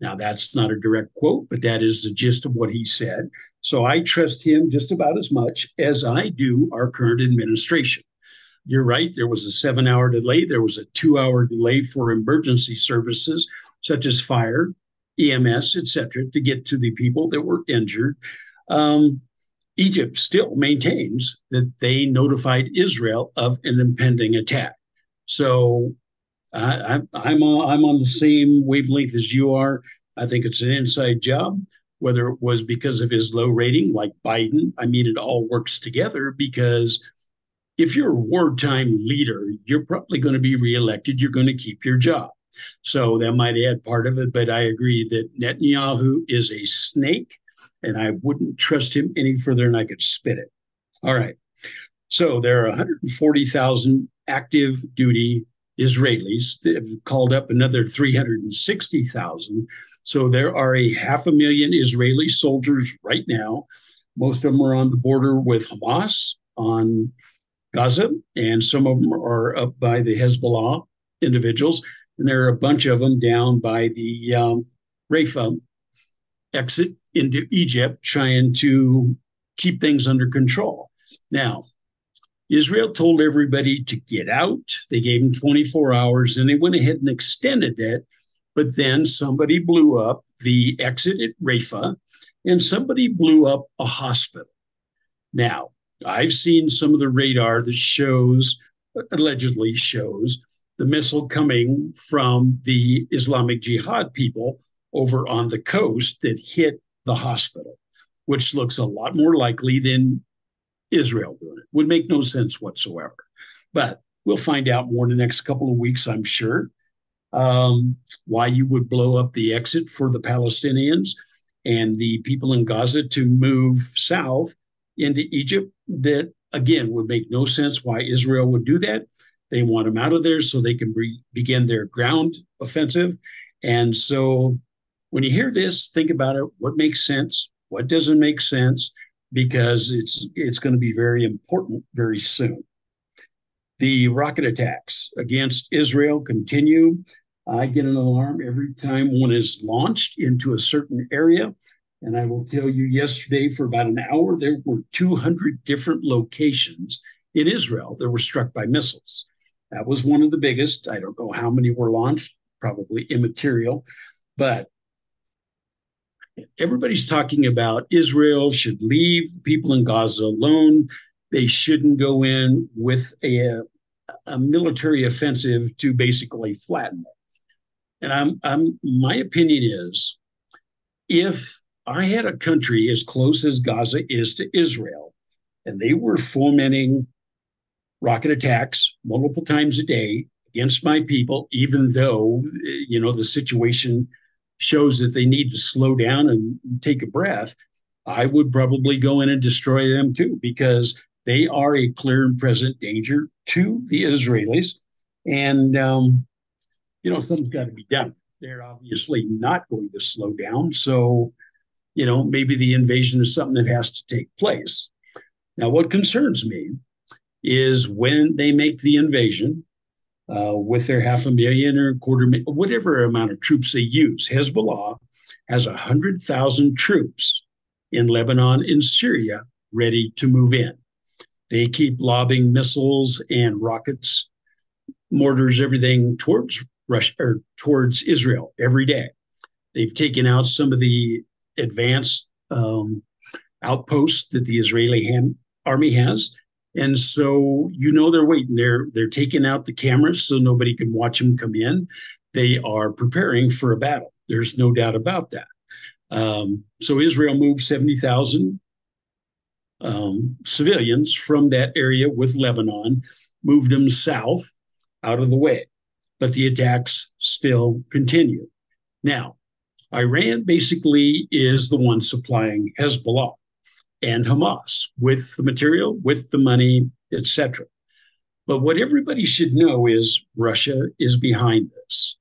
Now, that's not a direct quote, but that is the gist of what he said. So I trust him just about as much as I do our current administration. You're right, there was a seven hour delay, there was a two hour delay for emergency services such as fire, EMS, etc., to get to the people that were injured. Um, Egypt still maintains that they notified Israel of an impending attack. So I, am I'm, I'm on the same wavelength as you are. I think it's an inside job. Whether it was because of his low rating, like Biden, I mean, it all works together because if you're a wartime leader, you're probably going to be reelected. You're going to keep your job. So that might add part of it, but I agree that Netanyahu is a snake and I wouldn't trust him any further than I could spit it. All right. So there are 140,000 active duty Israelis. They've called up another 360,000. So there are a half a million Israeli soldiers right now. Most of them are on the border with Hamas on Gaza, and some of them are up by the Hezbollah individuals. And there are a bunch of them down by the um, Rafah exit into Egypt, trying to keep things under control. Now, Israel told everybody to get out. They gave them 24 hours and they went ahead and extended it. But then somebody blew up the exit at Rafah and somebody blew up a hospital. Now, I've seen some of the radar that shows, allegedly shows, the missile coming from the Islamic Jihad people over on the coast that hit the hospital, which looks a lot more likely than Israel doing it. Would make no sense whatsoever. But we'll find out more in the next couple of weeks, I'm sure. Um, why you would blow up the exit for the Palestinians and the people in Gaza to move south into Egypt. That again would make no sense why Israel would do that. They want them out of there so they can re- begin their ground offensive. And so when you hear this, think about it. What makes sense? What doesn't make sense? because it's it's going to be very important very soon. The rocket attacks against Israel continue. I get an alarm every time one is launched into a certain area. And I will tell you, yesterday, for about an hour, there were 200 different locations in Israel that were struck by missiles. That was one of the biggest. I don't know how many were launched, probably immaterial. But everybody's talking about Israel should leave people in Gaza alone. They shouldn't go in with a, a military offensive to basically flatten it. And I'm, I'm, my opinion is if I had a country as close as Gaza is to Israel, and they were fomenting rocket attacks multiple times a day against my people, even though, you know, the situation shows that they need to slow down and take a breath, I would probably go in and destroy them too, because they are a clear and present danger to the Israelis. And, um, you know, something's got to be done. They're obviously not going to slow down. So, you know, maybe the invasion is something that has to take place. Now, what concerns me is when they make the invasion, uh, with their half a million or quarter million, whatever amount of troops they use. Hezbollah has 100,000 troops in Lebanon and Syria ready to move in. They keep lobbing missiles and rockets, mortars, everything towards Russia or towards Israel every day. They've taken out some of the advanced um, outposts that the Israeli ham- army has. And so you know they're waiting. They're they're taking out the cameras so nobody can watch them come in. They are preparing for a battle. There's no doubt about that. Um, so Israel moved seventy thousand um, civilians from that area with Lebanon, moved them south out of the way, but the attacks still continue. Now, Iran basically is the one supplying Hezbollah and Hamas with the material, with the money, etc. But what everybody should know is Russia is behind this.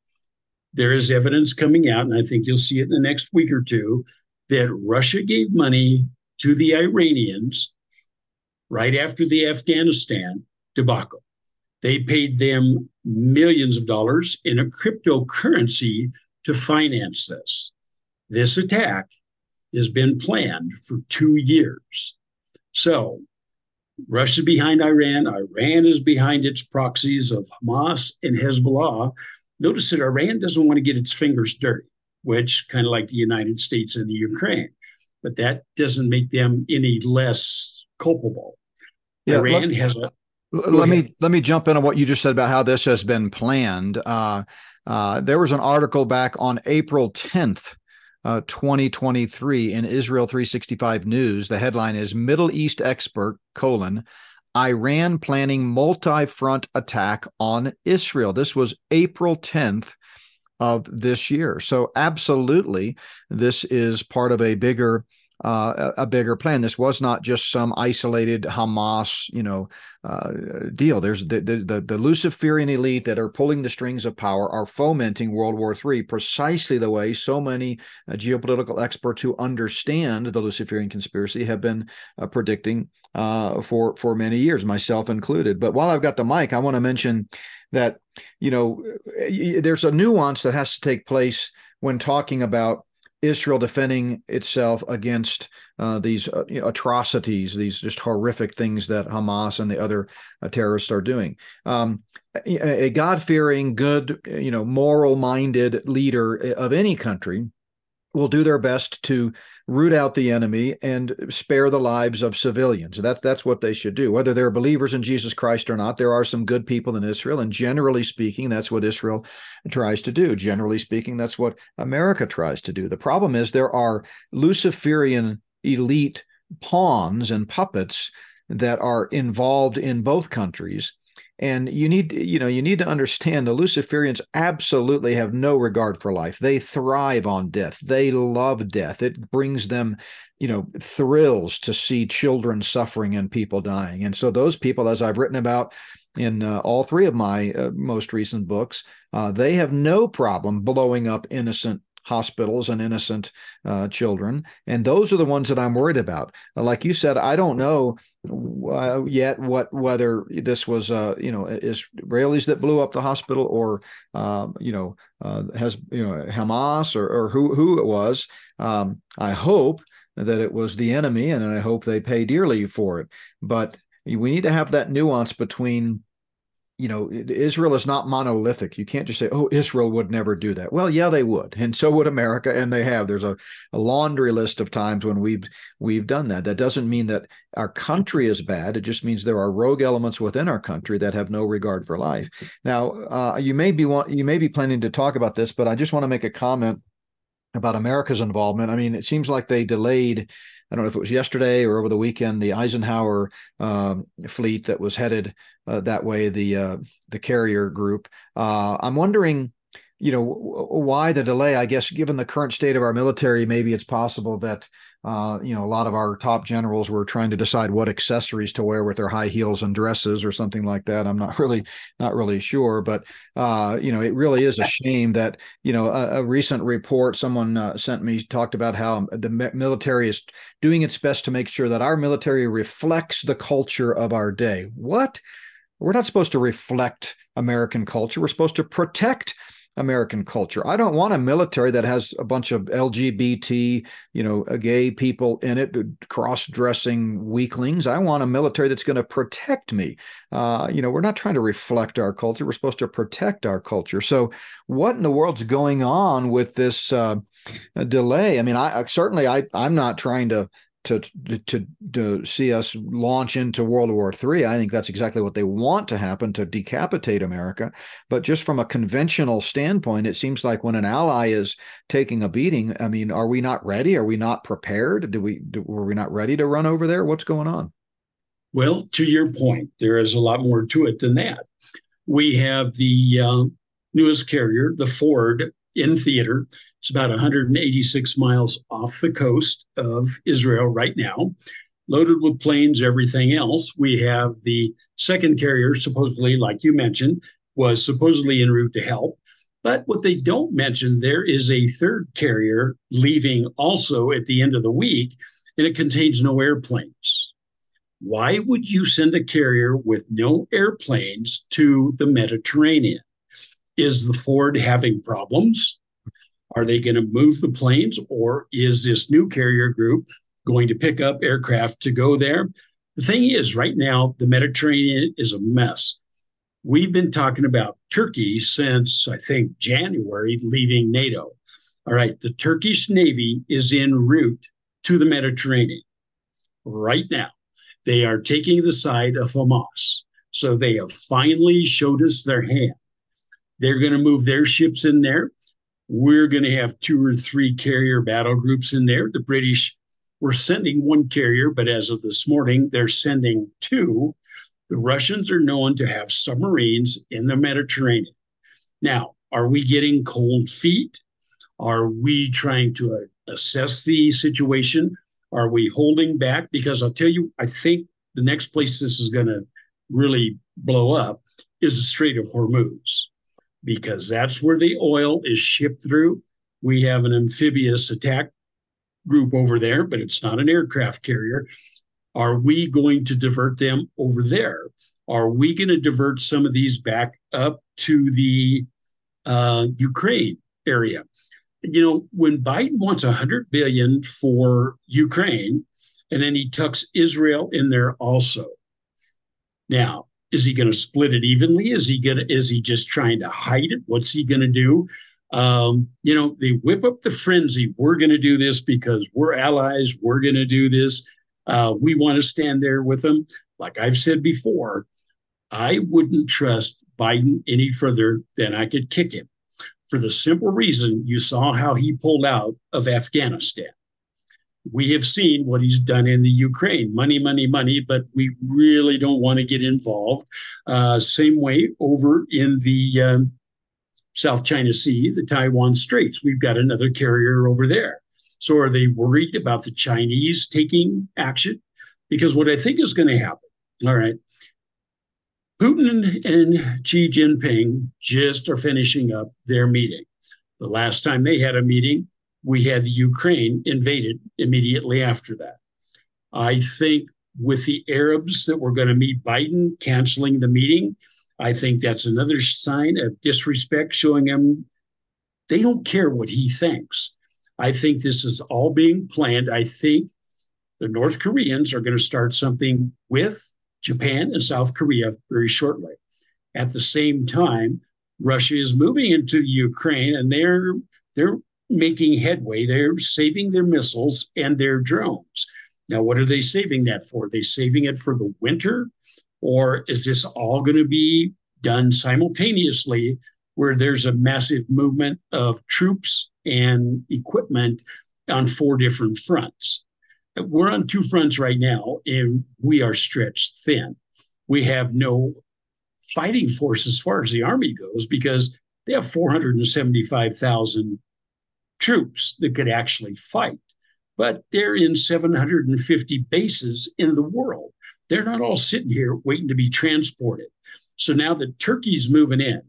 There is evidence coming out, and I think you'll see it in the next week or two, that Russia gave money to the Iranians right after the Afghanistan debacle. They paid them millions of dollars in a cryptocurrency to finance this. This attack has been planned for two years. So Russia's behind Iran. Iran is behind its proxies of Hamas and Hezbollah. Notice that Iran doesn't want to get its fingers dirty, which kind of like the United States and the Ukraine, but that doesn't make them any less culpable. Yeah, Iran let, has a. Let me let me jump into what you just said about how this has been planned. Uh, uh, there was an article back on April 10th uh, 2023 in Israel 365 News. The headline is Middle East expert colon Iran planning multi-front attack on Israel. This was April 10th of this year. So, absolutely, this is part of a bigger uh, a, bigger plan. This was not just some isolated Hamas, you know, uh, deal. There's the, the, the Luciferian elite that are pulling the strings of power are fomenting World War III precisely the way so many uh, geopolitical experts who understand the Luciferian conspiracy have been uh, predicting uh, for for many years, myself included. But while I've got the mic, I want to mention that you know there's a nuance that has to take place when talking about Israel defending itself against uh, these uh, you know, atrocities, these just horrific things that Hamas and the other uh, terrorists are doing. Um, a, a God fearing, good, you know, moral minded leader of any country will do their best to root out the enemy and spare the lives of civilians. That's that's what they should do. Whether they're believers in Jesus Christ or not, there are some good people in Israel, and generally speaking, that's what Israel tries to do. Generally speaking, that's what America tries to do. The problem is there are Luciferian elite pawns and puppets that are involved in both countries and you need you know you need to understand the luciferians absolutely have no regard for life. They thrive on death. They love death. It brings them you know thrills to see children suffering and people dying. And so those people as i've written about in uh, all three of my uh, most recent books uh, they have no problem blowing up innocent hospitals and innocent uh, children. And those are the ones that I'm worried about. Like you said, I don't know uh, yet what whether this was uh, you know Israelis that blew up the hospital or um, you know uh, has you know Hamas or, or who who it was. Um, I hope that it was the enemy, and I hope they pay dearly for it. But we need to have that nuance between you know, Israel is not monolithic. You can't just say, oh, Israel would never do that. Well, yeah, they would. And so would America. And they have. There's a, a laundry list of times when we've we've done that. That doesn't mean that our country is bad. It just means there are rogue elements within our country that have no regard for life. Now, uh, you may be want you may be planning to talk about this, but I just want to make a comment about America's involvement. I mean, it seems like they delayed I don't know if it was yesterday or over the weekend, the Eisenhower uh, fleet that was headed uh, that way, the uh, the carrier group. Uh, I'm wondering, you know, why the delay? I guess given the current state of our military, maybe it's possible that uh, you know, a lot of our top generals were trying to decide what accessories to wear with their high heels and dresses or something like that. I'm not really not really sure, but uh, you know, it really is a shame that you know a, a recent report someone uh, sent me talked about how the military is doing its best to make sure that our military reflects the culture of our day. What? We're not supposed to reflect American culture. We're supposed to protect American culture. I don't want a military that has a bunch of LGBT, you know, gay people in it, cross-dressing weaklings. I want a military that's going to protect me. Uh, you know, we're not trying to reflect our culture. We're supposed to protect our culture. So, what in the world's going on with this uh, delay? I mean, I certainly I I'm not trying to to to to see us launch into World War III. I think that's exactly what they want to happen to decapitate America. But just from a conventional standpoint, it seems like when an ally is taking a beating, I mean, are we not ready? Are we not prepared? Do we do, were we not ready to run over there? What's going on? Well, to your point, there is a lot more to it than that. We have the uh, newest carrier, the Ford, in theater it's about 186 miles off the coast of Israel right now, loaded with planes, everything else. We have the second carrier, supposedly, like you mentioned, was supposedly en route to help. But what they don't mention, there is a third carrier leaving also at the end of the week, and it contains no airplanes. Why would you send a carrier with no airplanes to the Mediterranean? Is the Ford having problems? Are they going to move the planes, or is this new carrier group going to pick up aircraft to go there? The thing is, right now, the Mediterranean is a mess. We've been talking about Turkey since, I think, January, leaving NATO. All right, the Turkish Navy is en route to the Mediterranean right now. They are taking the side of Hamas. So they have finally showed us their hand. They're going to move their ships in there. We're going to have two or three carrier battle groups in there. The British were sending one carrier, but as of this morning, they're sending two. The Russians are known to have submarines in the Mediterranean. Now, Are we getting cold feet? Are we trying to uh, assess the situation? Are we holding back? Because I'll tell you, I think the next place this is going to really blow up is the Strait of Hormuz, because that's where the oil is shipped through. We have an amphibious attack group over there, but it's not an aircraft carrier. Are we going to divert them over there? Are we going to divert some of these back up to the uh, Ukraine area? You know, when Biden wants 100 billion for Ukraine, and then he tucks Israel in there also. Now, is he going to split it evenly? Is he going? Is he just trying to hide it? What's he going to do? Um, you know, they whip up the frenzy. We're going to do this because we're allies. We're going to do this. Uh, we want to stand there with them. Like I've said before, I wouldn't trust Biden any further than I could kick him for the simple reason you saw how he pulled out of Afghanistan. We have seen what he's done in the Ukraine money, money, money, but we really don't want to get involved. Uh, same way over in the um, South China Sea, the Taiwan Straits. We've got another carrier over there. So are they worried about the Chinese taking action? Because what I think is going to happen, all right, Putin and Xi Jinping just are finishing up their meeting. The last time they had a meeting, we had the Ukraine invaded immediately after that. I think with the Arabs that were going to meet Biden canceling the meeting, I think that's another sign of disrespect, showing him they don't care what he thinks. I think this is all being planned. I think the North Koreans are going to start something with Japan and South Korea very shortly. At the same time, Russia is moving into Ukraine and they're they're making headway. They're saving their missiles and their drones. Now, what are they saving that for? Are they saving it for the winter? Or is this all going to be done simultaneously where there's a massive movement of troops and equipment on four different fronts? We're on two fronts right now, and we are stretched thin. We have no fighting force as far as the Army goes because they have 475,000 troops that could actually fight. But they're in 750 bases in the world. They're not all sitting here waiting to be transported. So now that Turkey's moving in,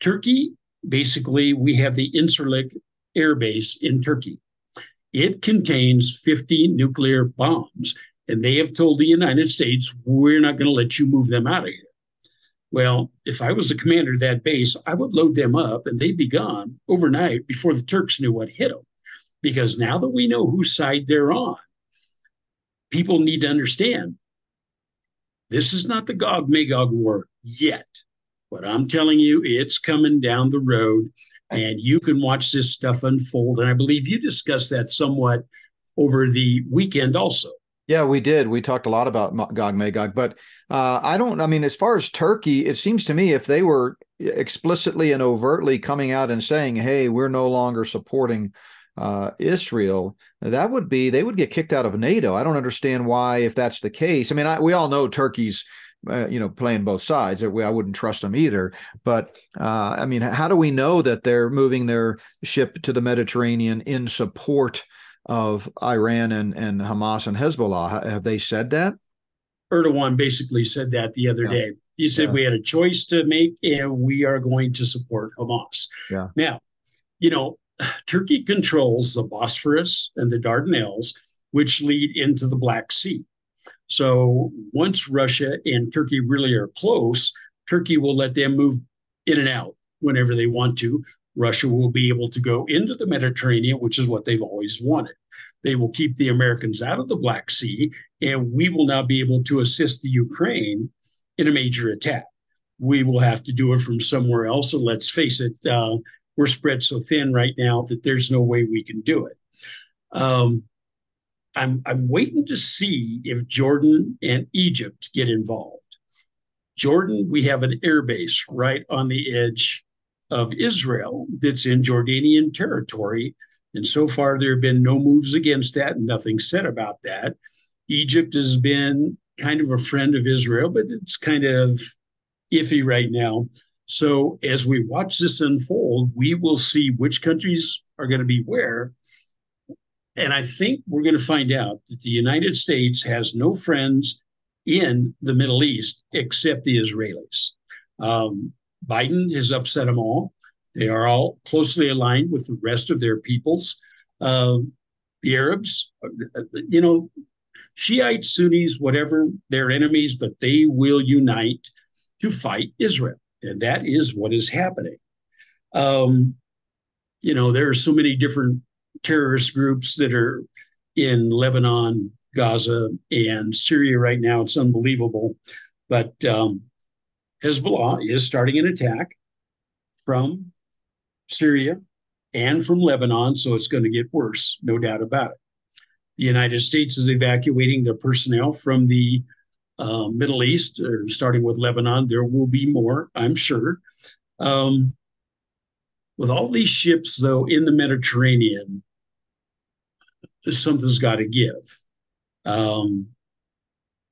Turkey basically, we have the Incirlik Air Base in Turkey. It contains 50 nuclear bombs, and they have told the United States, we're not going to let you move them out of here. Well, if I was the commander of that base, I would load them up and they'd be gone overnight before the Turks knew what hit them. Because now that we know whose side they're on, people need to understand this is not the Gog Magog war yet. But I'm telling you, it's coming down the road and you can watch this stuff unfold. And I believe you discussed that somewhat over the weekend also. Yeah, we did. We talked a lot about Gog Magog, but uh, I don't. I mean, as far as Turkey, it seems to me if they were explicitly and overtly coming out and saying, "Hey, we're no longer supporting uh, Israel," that would be they would get kicked out of NATO. I don't understand why, if that's the case. I mean, I, we all know Turkey's. Uh, you know, playing both sides. I wouldn't trust them either. But uh, I mean, how do we know that they're moving their ship to the Mediterranean in support of Iran and, and Hamas and Hezbollah. Have they said that? Erdogan basically said that the other yeah. day. He said yeah. we had a choice to make and we are going to support Hamas. Yeah. Now, you know, Turkey controls the Bosphorus and the Dardanelles, which lead into the Black Sea. So once Russia and Turkey really are close, Turkey will let them move in and out whenever they want to. Russia will be able to go into the Mediterranean, which is what they've always wanted. They will keep the Americans out of the Black Sea, and we will now be able to assist the Ukraine in a major attack. We will have to do it from somewhere else. And let's face it, uh, we're spread so thin right now that there's no way we can do it. Um, I'm, I'm waiting to see if Jordan and Egypt get involved. Jordan, we have an air base right on the edge of Israel that's in Jordanian territory. And so far, there have been no moves against that, and nothing said about that. Egypt has been kind of a friend of Israel, but it's kind of iffy right now. So as we watch this unfold, we will see which countries are going to be where. And I think we're going to find out that the United States has no friends in the Middle East except the Israelis. Um, Biden has upset them all. They are all closely aligned with the rest of their peoples. Uh, the Arabs, uh, you know, Shiites, Sunnis, whatever, they're enemies, but they will unite to fight Israel. And that is what is happening. Um, you know, there are so many different terrorist groups that are in Lebanon, Gaza, and Syria right now. It's unbelievable. But um, Hezbollah is starting an attack from Syria and from Lebanon, so it's going to get worse, no doubt about it. The United States is evacuating their personnel from the uh, Middle East, uh, starting with Lebanon. There will be more, I'm sure. Um, with all these ships, though, in the Mediterranean, something's got to give. Um,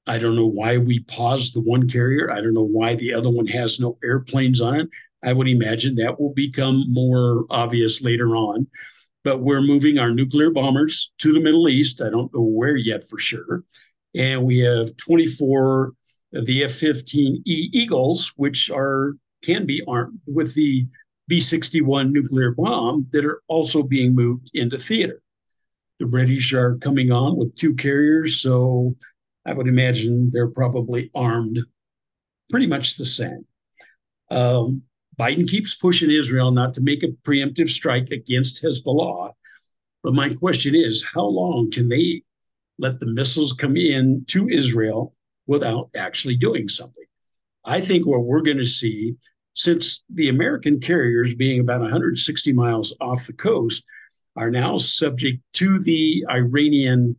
I don't know why we paused the one carrier. I don't know why the other one has no airplanes on it. I would imagine that will become more obvious later on. But we're moving our nuclear bombers to the Middle East. I don't know where yet for sure. And we have 24 of the F 15E Eagles, which are can be armed with the B 61 nuclear bomb that are also being moved into theater. The British are coming on with two carriers, so I would imagine they're probably armed pretty much the same. Um, Biden keeps pushing Israel not to make a preemptive strike against Hezbollah. But my question is how long can they let the missiles come in to Israel without actually doing something? I think what we're going to see, since the American carriers being about 160 miles off the coast, are now subject to the Iranian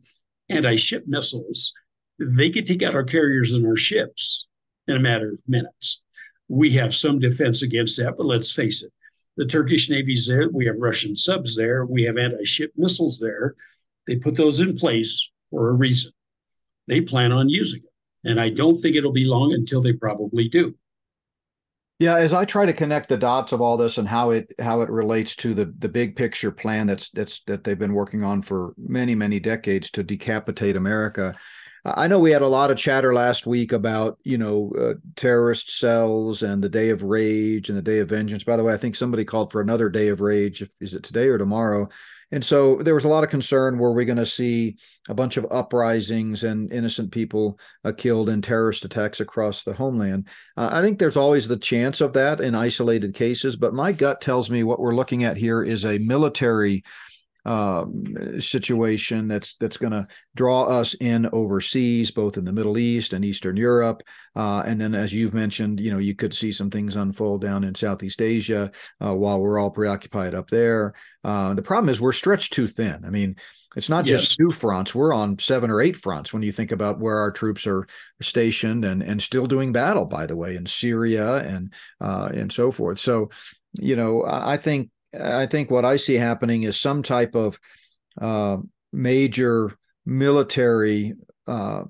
anti ship missiles, they could take out our carriers and our ships in a matter of minutes. We have some defense against that, but let's face it. The Turkish Navy's there. We have Russian subs there. We have anti ship missiles there. They put those in place for a reason. They plan on using it. And I don't think it'll be long until they probably do. Yeah, as I try to connect the dots of all this and how it how it relates to the the big picture plan that's that's that they've been working on for many many decades to decapitate America. I know we had a lot of chatter last week about you know uh, terrorist cells and the day of rage and the day of vengeance. By the way, I think somebody called for another day of rage. Is it today or tomorrow? And so there was a lot of concern were we going to see a bunch of uprisings and innocent people uh, killed in terrorist attacks across the homeland? Uh, I think there's always the chance of that in isolated cases, but my gut tells me what we're looking at here is a military um, situation that's that's going to draw us in overseas, both in the Middle East and Eastern Europe, uh, and then as you've mentioned, you know you could see some things unfold down in Southeast Asia uh, while we're all preoccupied up there. Uh, the problem is we're stretched too thin. I mean, it's not yes. just two fronts; we're on seven or eight fronts when you think about where our troops are stationed and and still doing battle. By the way, in Syria and uh, and so forth. So, you know, I think I think what I see happening is some type of uh, major military uh,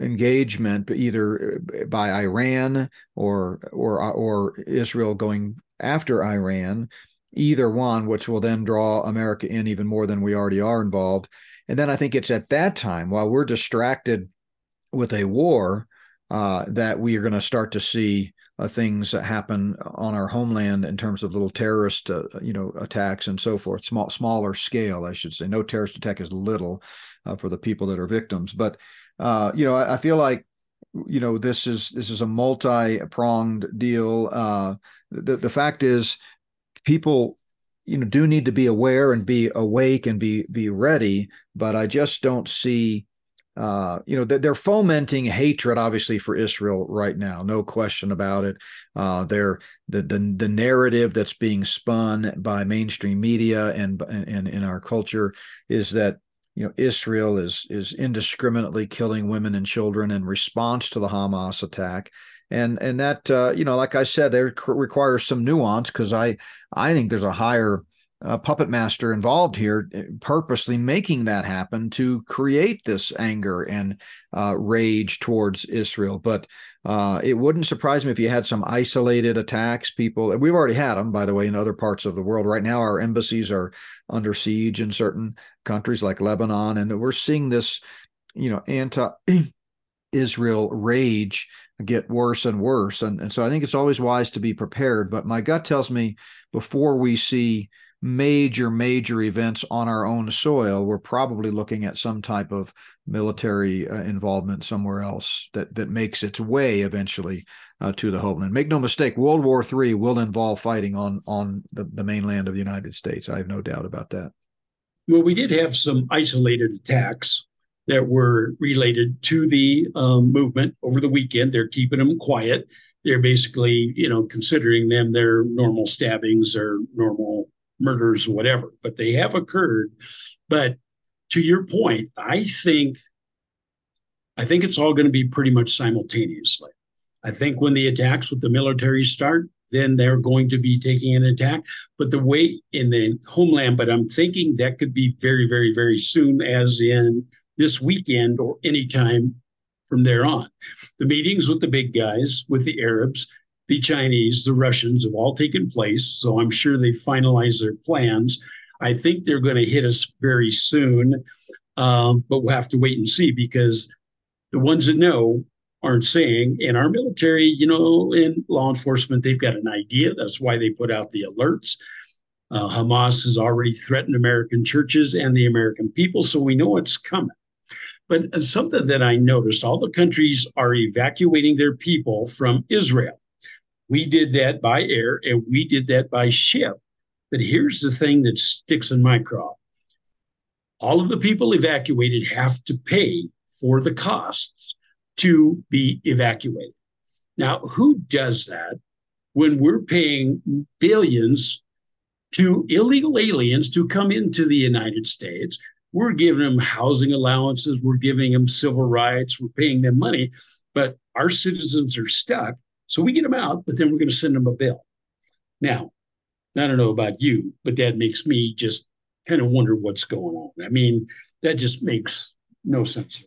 engagement, either uh, by Iran or or or Israel going after Iran, either one, which will then draw America in even more than we already are involved. And then I think it's at that time, while we're distracted with a war, uh, that we are going to start to see uh, things that happen on our homeland in terms of little terrorist, uh, you know, attacks and so forth. Small, smaller scale, I should say. No terrorist attack is little uh, for the people that are victims, but uh, you know, I, I, feel like you know this is this is a multi-pronged deal. Uh, the the fact is, people you know do need to be aware and be awake and be be ready, but I just don't see uh, you know, they're fomenting hatred, obviously, for Israel right now, no question about it. Uh, they're the, the the narrative that's being spun by mainstream media and and in our culture is that you know Israel is is indiscriminately killing women and children in response to the Hamas attack, and and that uh, you know, like I said, there requires some nuance because I I think there's a higher uh, puppet master involved here, uh, purposely making that happen to create this anger and uh, rage towards Israel. But uh, it wouldn't surprise me if you had some isolated attacks. People, we've already had them, by the way, in other parts of the world. Right now, our embassies are under siege in certain countries like Lebanon, and we're seeing this, you know, anti. Israel rage get worse and worse. And, and so I think it's always wise to be prepared. But my gut tells me before we see major, major events on our own soil, we're probably looking at some type of military uh, involvement somewhere else that that makes its way eventually uh, to the homeland. Make no mistake, World War III will involve fighting on on the, the mainland of the United States. I have no doubt about that. Well, we did have some isolated attacks that were related to the um, movement over the weekend. They're keeping them quiet. They're basically, you know, considering them their normal stabbings or normal murders, whatever, but they have occurred. But to your point, I think I think it's all going to be pretty much simultaneously. I think when the attacks with the military start, then they're going to be taking an attack. But the way in the homeland, but I'm thinking that could be very, very, very soon, as in this weekend or anytime from there on. The meetings with the big guys, with the Arabs, the Chinese, the Russians have all taken place. So I'm sure they finalized their plans. I think they're going to hit us very soon, um, but we'll have to wait and see because the ones that know aren't saying. In our military, you know, in law enforcement, they've got an idea. That's why they put out the alerts. Uh, Hamas has already threatened American churches and the American people, so we know it's coming. But something that I noticed all the countries are evacuating their people from Israel. We did that by air and we did that by ship. But here's the thing that sticks in my craw all of the people evacuated have to pay for the costs to be evacuated. Now, who does that when we're paying billions to illegal aliens to come into the United States? We're giving them housing allowances, we're giving them civil rights, we're paying them money, but our citizens are stuck so we get them out, but then we're going to send them a bill. Now, I don't know about you, but that makes me just kind of wonder what's going on. I mean, that just makes no sense.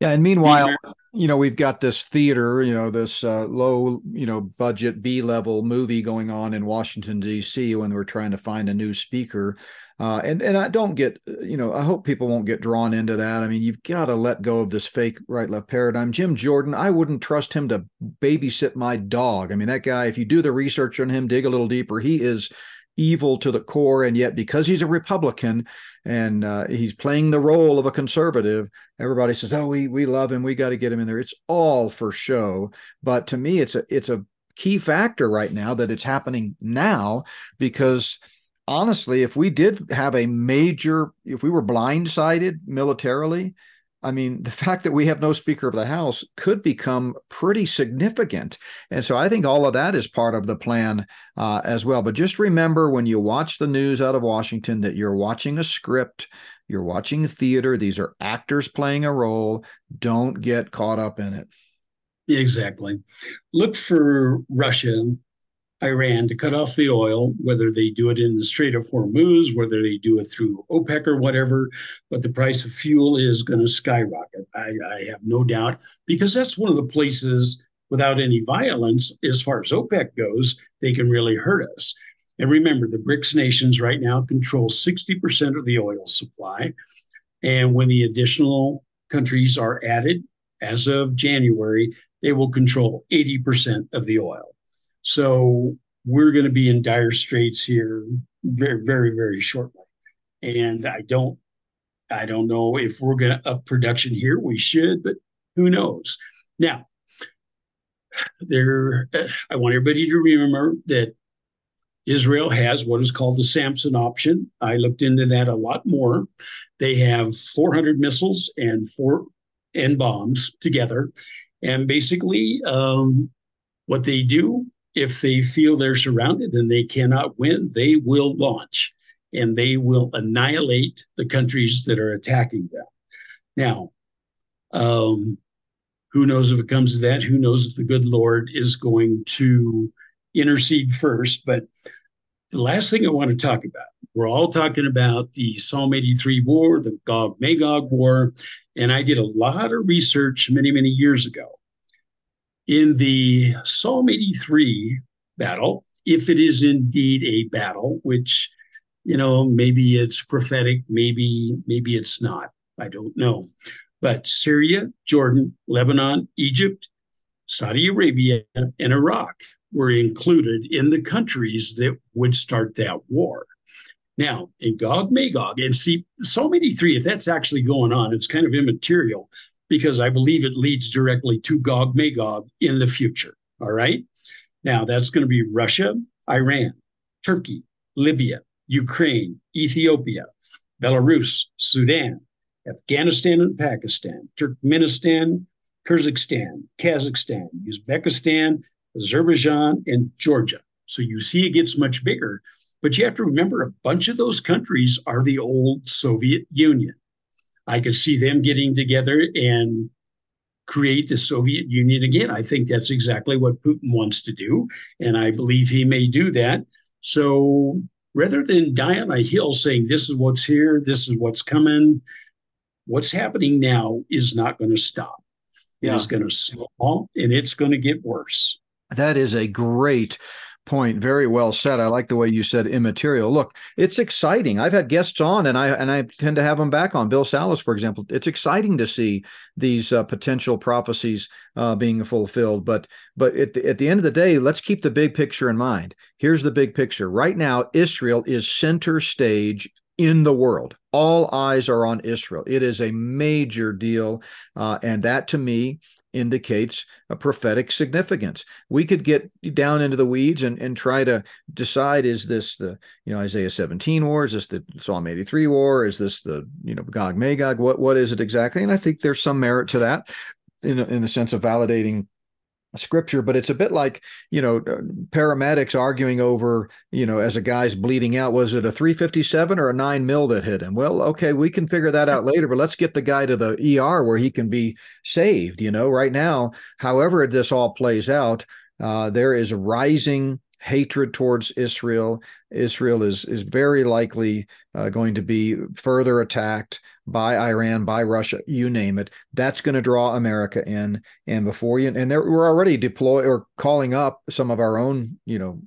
Yeah, and meanwhile, you know, we've got this theater, you know, this uh, low, you know, budget B level movie going on in Washington D.C. when we're trying to find a new speaker. Uh, and and I don't get, you know, I hope people won't get drawn into that. I mean, you've got to let go of this fake right left paradigm. Jim Jordan, I wouldn't trust him to babysit my dog. I mean, that guy, if you do the research on him, dig a little deeper, he is evil to the core. And yet, because he's a Republican and uh, he's playing the role of a conservative, everybody says, "Oh, we we love him. We got to get him in there." It's all for show. But to me, it's a it's a key factor right now that it's happening now because honestly, if we did have a major, if we were blindsided militarily, I mean, the fact that we have no Speaker of the House could become pretty significant. And so I think all of that is part of the plan uh, as well. But just remember when you watch the news out of Washington that you're watching a script, you're watching theater, these are actors playing a role. Don't get caught up in it. Exactly. Look for Russia Iran to cut off the oil, whether they do it in the Strait of Hormuz, whether they do it through OPEC or whatever, but the price of fuel is going to skyrocket. I, I, have no doubt, because that's one of the places without any violence, as far as OPEC goes, they can really hurt us. And remember, the BRICS nations right now control 60% of the oil supply. And when the additional countries are added, as of January, they will control 80% of the oil. So we're going to be in dire straits here very, very, very shortly. And I don't, I don't know if we're going to up production here. We should, but who knows? Now, there, I want everybody to remember that Israel has what is called the Samson option. I looked into that a lot more. They have 400 missiles and four and bombs together, and basically, um, what they do if they feel they're surrounded and they cannot win, they will launch and they will annihilate the countries that are attacking them. Now, um, who knows if it comes to that? Who knows if the good Lord is going to intercede first? But the last thing I want to talk about, we're all talking about the Psalm 83 war, the Gog Magog war, and I did a lot of research many, many years ago. In the Psalm 83 battle, if it is indeed a battle, which, you know, maybe it's prophetic, maybe, maybe it's not. I don't know. But Syria, Jordan, Lebanon, Egypt, Saudi Arabia, and Iraq were included in the countries that would start that war. Now, in Gog Magog, and see, Psalm 83, if that's actually going on, it's kind of immaterial because I believe it leads directly to Gog Magog in the future. All right. Now, that's going to be Russia, Iran, Turkey, Libya, Ukraine, Ethiopia, Belarus, Sudan, Afghanistan and Pakistan, Turkmenistan, Kyrgyzstan, Kazakhstan, Uzbekistan, Azerbaijan, and Georgia. So you see it gets much bigger. But you have to remember a bunch of those countries are the old Soviet Union. I could see them getting together and create the Soviet Union again. I think that's exactly what Putin wants to do. And I believe he may do that. So rather than die on a hill saying, this is what's here, this is what's coming, what's happening now is not going to stop. Yeah. It is going to slow and it's going to get worse. That is a great point. Very well said. I like the way you said immaterial. Look, it's exciting. I've had guests on, and I and I tend to have them back on. Bill Salus, for example. It's exciting to see these uh, potential prophecies uh, being fulfilled. But but at the, at the end of the day, let's keep the big picture in mind. Here's the big picture. Right now, Israel is center stage in the world. All eyes are on Israel. It is a major deal. Uh, and that to me indicates a prophetic significance. We could get down into the weeds and, and try to decide is this the you know Isaiah 17 war? Is this the Psalm 83 war? Is this the you know Gog Magog? What what is it exactly? And I think there's some merit to that in in the sense of validating scripture but it's a bit like you know paramedics arguing over you know as a guy's bleeding out was it a 357 or a 9 mil that hit him well okay we can figure that out later but let's get the guy to the ER where he can be saved you know right now however this all plays out uh, there is a rising hatred towards Israel. Israel is is very likely uh, going to be further attacked by Iran, by Russia, you name it. That's going to draw America in. And before you, and there, we're already deploy or calling up some of our own, you know,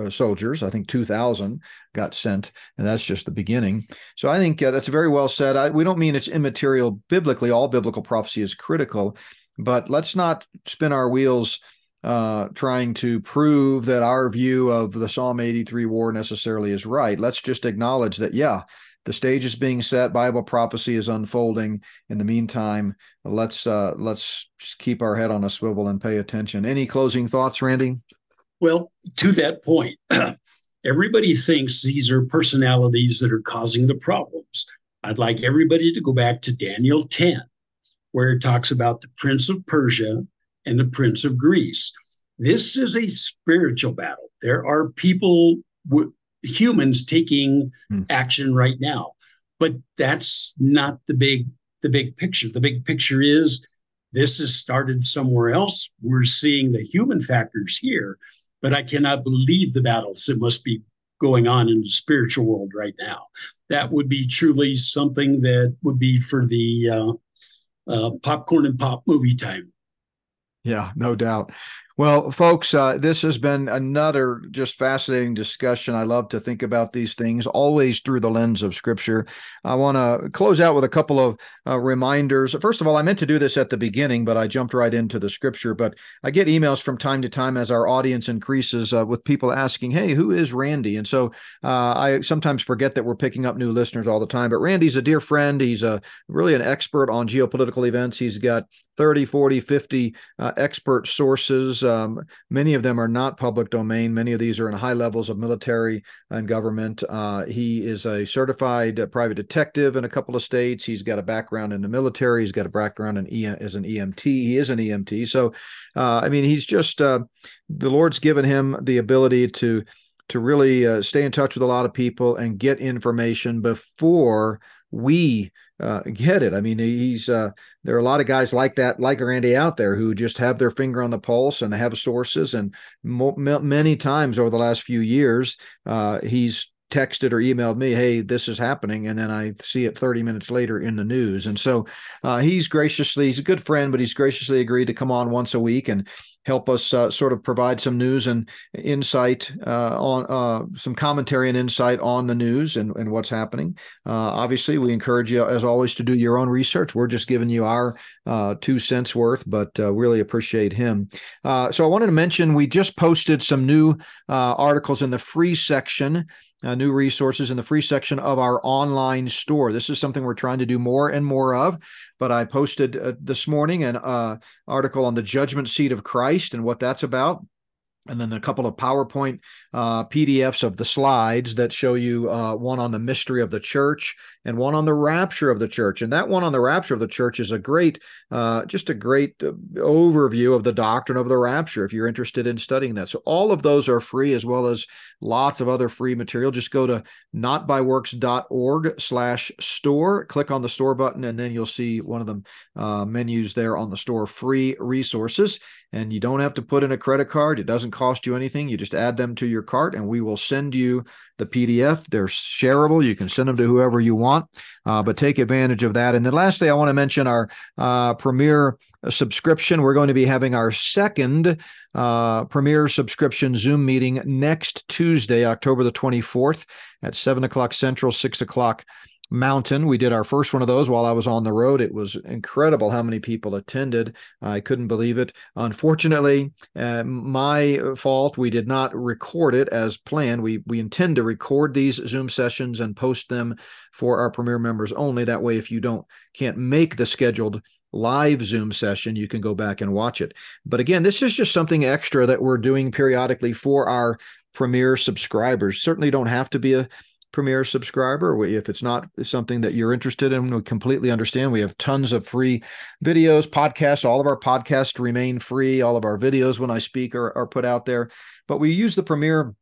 uh, soldiers. I think 2,000 got sent, and that's just the beginning. So I think uh, that's very well said. I, we don't mean it's immaterial biblically. All biblical prophecy is critical, but let's not spin our wheels uh, trying to prove that our view of the Psalm 83 war necessarily is right. Let's just acknowledge that, yeah, the stage is being set, Bible prophecy is unfolding. In the meantime, let's uh, let's keep our head on a swivel and pay attention. Any closing thoughts, Randy? Well, to that point, everybody thinks these are personalities that are causing the problems. I'd like everybody to go back to Daniel 10, where it talks about the prince of Persia and the Prince of Greece. This is a spiritual battle. There are people, humans taking hmm. action right now, but that's not the big the big picture. The big picture is this has started somewhere else. We're seeing the human factors here, but I cannot believe the battles that must be going on in the spiritual world right now. That would be truly something that would be for the uh, uh, popcorn and pop movie time. Yeah, no doubt. Well, folks, uh, this has been another just fascinating discussion. I love to think about these things always through the lens of Scripture. I want to close out with a couple of uh, reminders. First of all, I meant to do this at the beginning, but I jumped right into the Scripture. But I get emails from time to time as our audience increases uh, with people asking, "Hey, who is Randy?" And so uh, I sometimes forget that we're picking up new listeners all the time. But Randy's a dear friend. He's a really an expert on geopolitical events. He's got 30, 40, 50 uh, expert sources. Um, many of them are not public domain. Many of these are in high levels of military and government. Uh, he is a certified uh, private detective in a couple of states. He's got a background in the military. He's got a background in e- as an EMT. He is an EMT. So, uh, I mean, he's just uh, the Lord's given him the ability to to really uh, stay in touch with a lot of people and get information before we uh, get it. I mean, he's uh, there are a lot of guys like that, like Randy out there, who just have their finger on the pulse and they have sources. And mo- many times over the last few years, uh, he's texted or emailed me, "Hey, this is happening," and then I see it 30 minutes later in the news. And so uh, he's graciously, he's a good friend, but he's graciously agreed to come on once a week and help us uh, sort of provide some news and insight uh, on uh, some commentary and insight on the news and, and what's happening. Uh, obviously, we encourage you, as always, to do your own research. We're just giving you our uh, two cents worth, but uh, really appreciate him. Uh, so I wanted to mention we just posted some new articles in the free section. Uh, new resources in the free section of our online store. This is something we're trying to do more and more of but I posted uh, this morning an uh, article on the judgment seat of Christ and what that's about and then a couple of PowerPoint uh, PDFs of the slides that show you uh, one on the mystery of the church and one on the rapture of the church. And that one on the rapture of the church is a great, uh, just a great uh, overview of the doctrine of the rapture if you're interested in studying that. So all of those are free as well as lots of other free material. Just go to notbyworks.org slash store, click on the store button, and then you'll see one of the uh, menus there on the store, free resources. And you don't have to put in a credit card. It doesn't cost you anything. You just add them to your cart and we will send you the PDF. They're shareable. You can send them to whoever you want, uh, but take advantage of that. And then lastly, I want to mention our uh, Premier subscription. We're going to be having our second uh, Premier subscription Zoom meeting next Tuesday, October the 24th at 7 o'clock Central, 6 o'clock Mountain. We did our first one of those while I was on the road. It was incredible how many people attended. I couldn't believe it. Unfortunately, uh, my fault. We did not record it as planned. We we intend to record these Zoom sessions and post them for our Premier members only. That way, if you don't can't make the scheduled live Zoom session, you can go back and watch it. But again, this is just something extra that we're doing periodically for our Premier subscribers. Certainly don't have to be a Premier subscriber. If it's not something that you're interested in, we completely understand. We have tons of free videos, podcasts. All of our podcasts remain free. All of our videos, when I speak, are, are put out there. But we use the Premier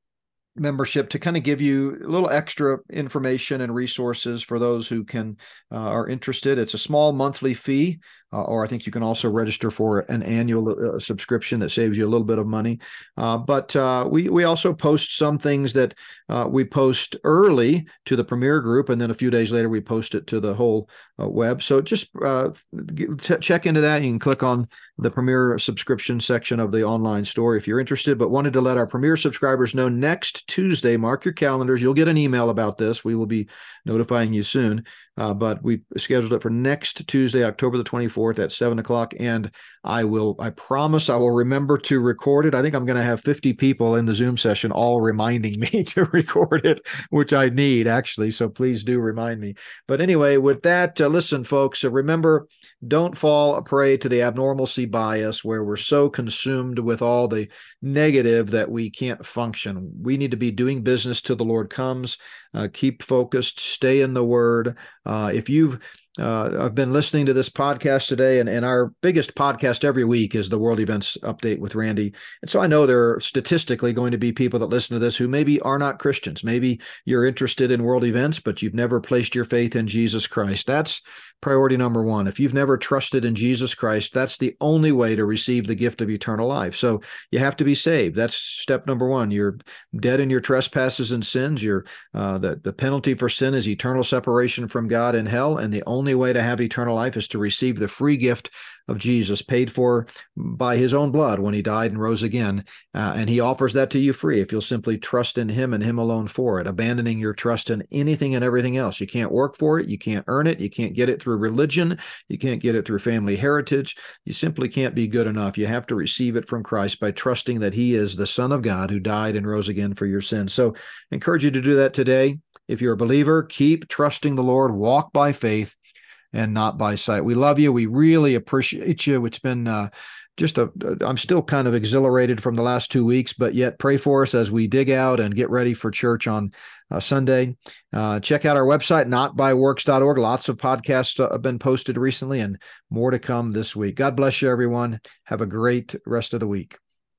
membership to kind of give you a little extra information and resources for those who can uh, are interested. It's a small monthly fee uh, or I think you can also register for an annual uh, subscription that saves you a little bit of money. Uh, but uh, we we also post some things that uh, we post early to the Premier group, and then a few days later we post it to the whole uh, web. So just t- check into that. You can click on the Premier subscription section of the online store if you're interested. But wanted to let our Premier subscribers know next Tuesday. Mark your calendars. You'll get an email about this. We will be notifying you soon. But we scheduled it for next Tuesday, October the 24th at seven o'clock. And I will, I promise I will remember to record it. I think I'm going to have 50 people in the Zoom session all reminding me to record it, which I need actually. So please do remind me. But anyway, with that, uh, listen, folks, uh, remember don't fall prey to the abnormalcy bias where we're so consumed with all the negative that we can't function. We need to be doing business till the Lord comes. Uh, keep focused, stay in the Word. Uh, if you've uh, I've been listening to this podcast today, and, and our biggest podcast every week is the World Events Update with Randy. And so I know there are statistically going to be people that listen to this who maybe are not Christians. Maybe you're interested in world events, but you've never placed your faith in Jesus Christ. That's priority number one. If you've never trusted in Jesus Christ, that's the only way to receive the gift of eternal life. So you have to be saved. That's step number one. You're dead in your trespasses and sins. You're uh, the the penalty for sin is eternal separation from God in hell, and the only way to have eternal life is to receive the free gift of Jesus, paid for by his own blood when he died and rose again. Uh, and he offers that to you free if you'll simply trust in him and him alone for it, abandoning your trust in anything and everything else. You can't work for it. You can't earn it. You can't get it through religion. You can't get it through family heritage. You simply can't be good enough. You have to receive it from Christ by trusting that he is the Son of God who died and rose again for your sins. So I encourage you to do that today. If you're a believer, keep trusting the Lord, walk by faith and not by sight. We love you. We really appreciate you. It's been uh, just a, I'm still kind of exhilarated from the last two weeks, but yet pray for us as we dig out and get ready for church on uh, Sunday. Uh, check out our website, notbyworks.org. Lots of podcasts uh, have been posted recently and more to come this week. God bless you, everyone. Have a great rest of the week.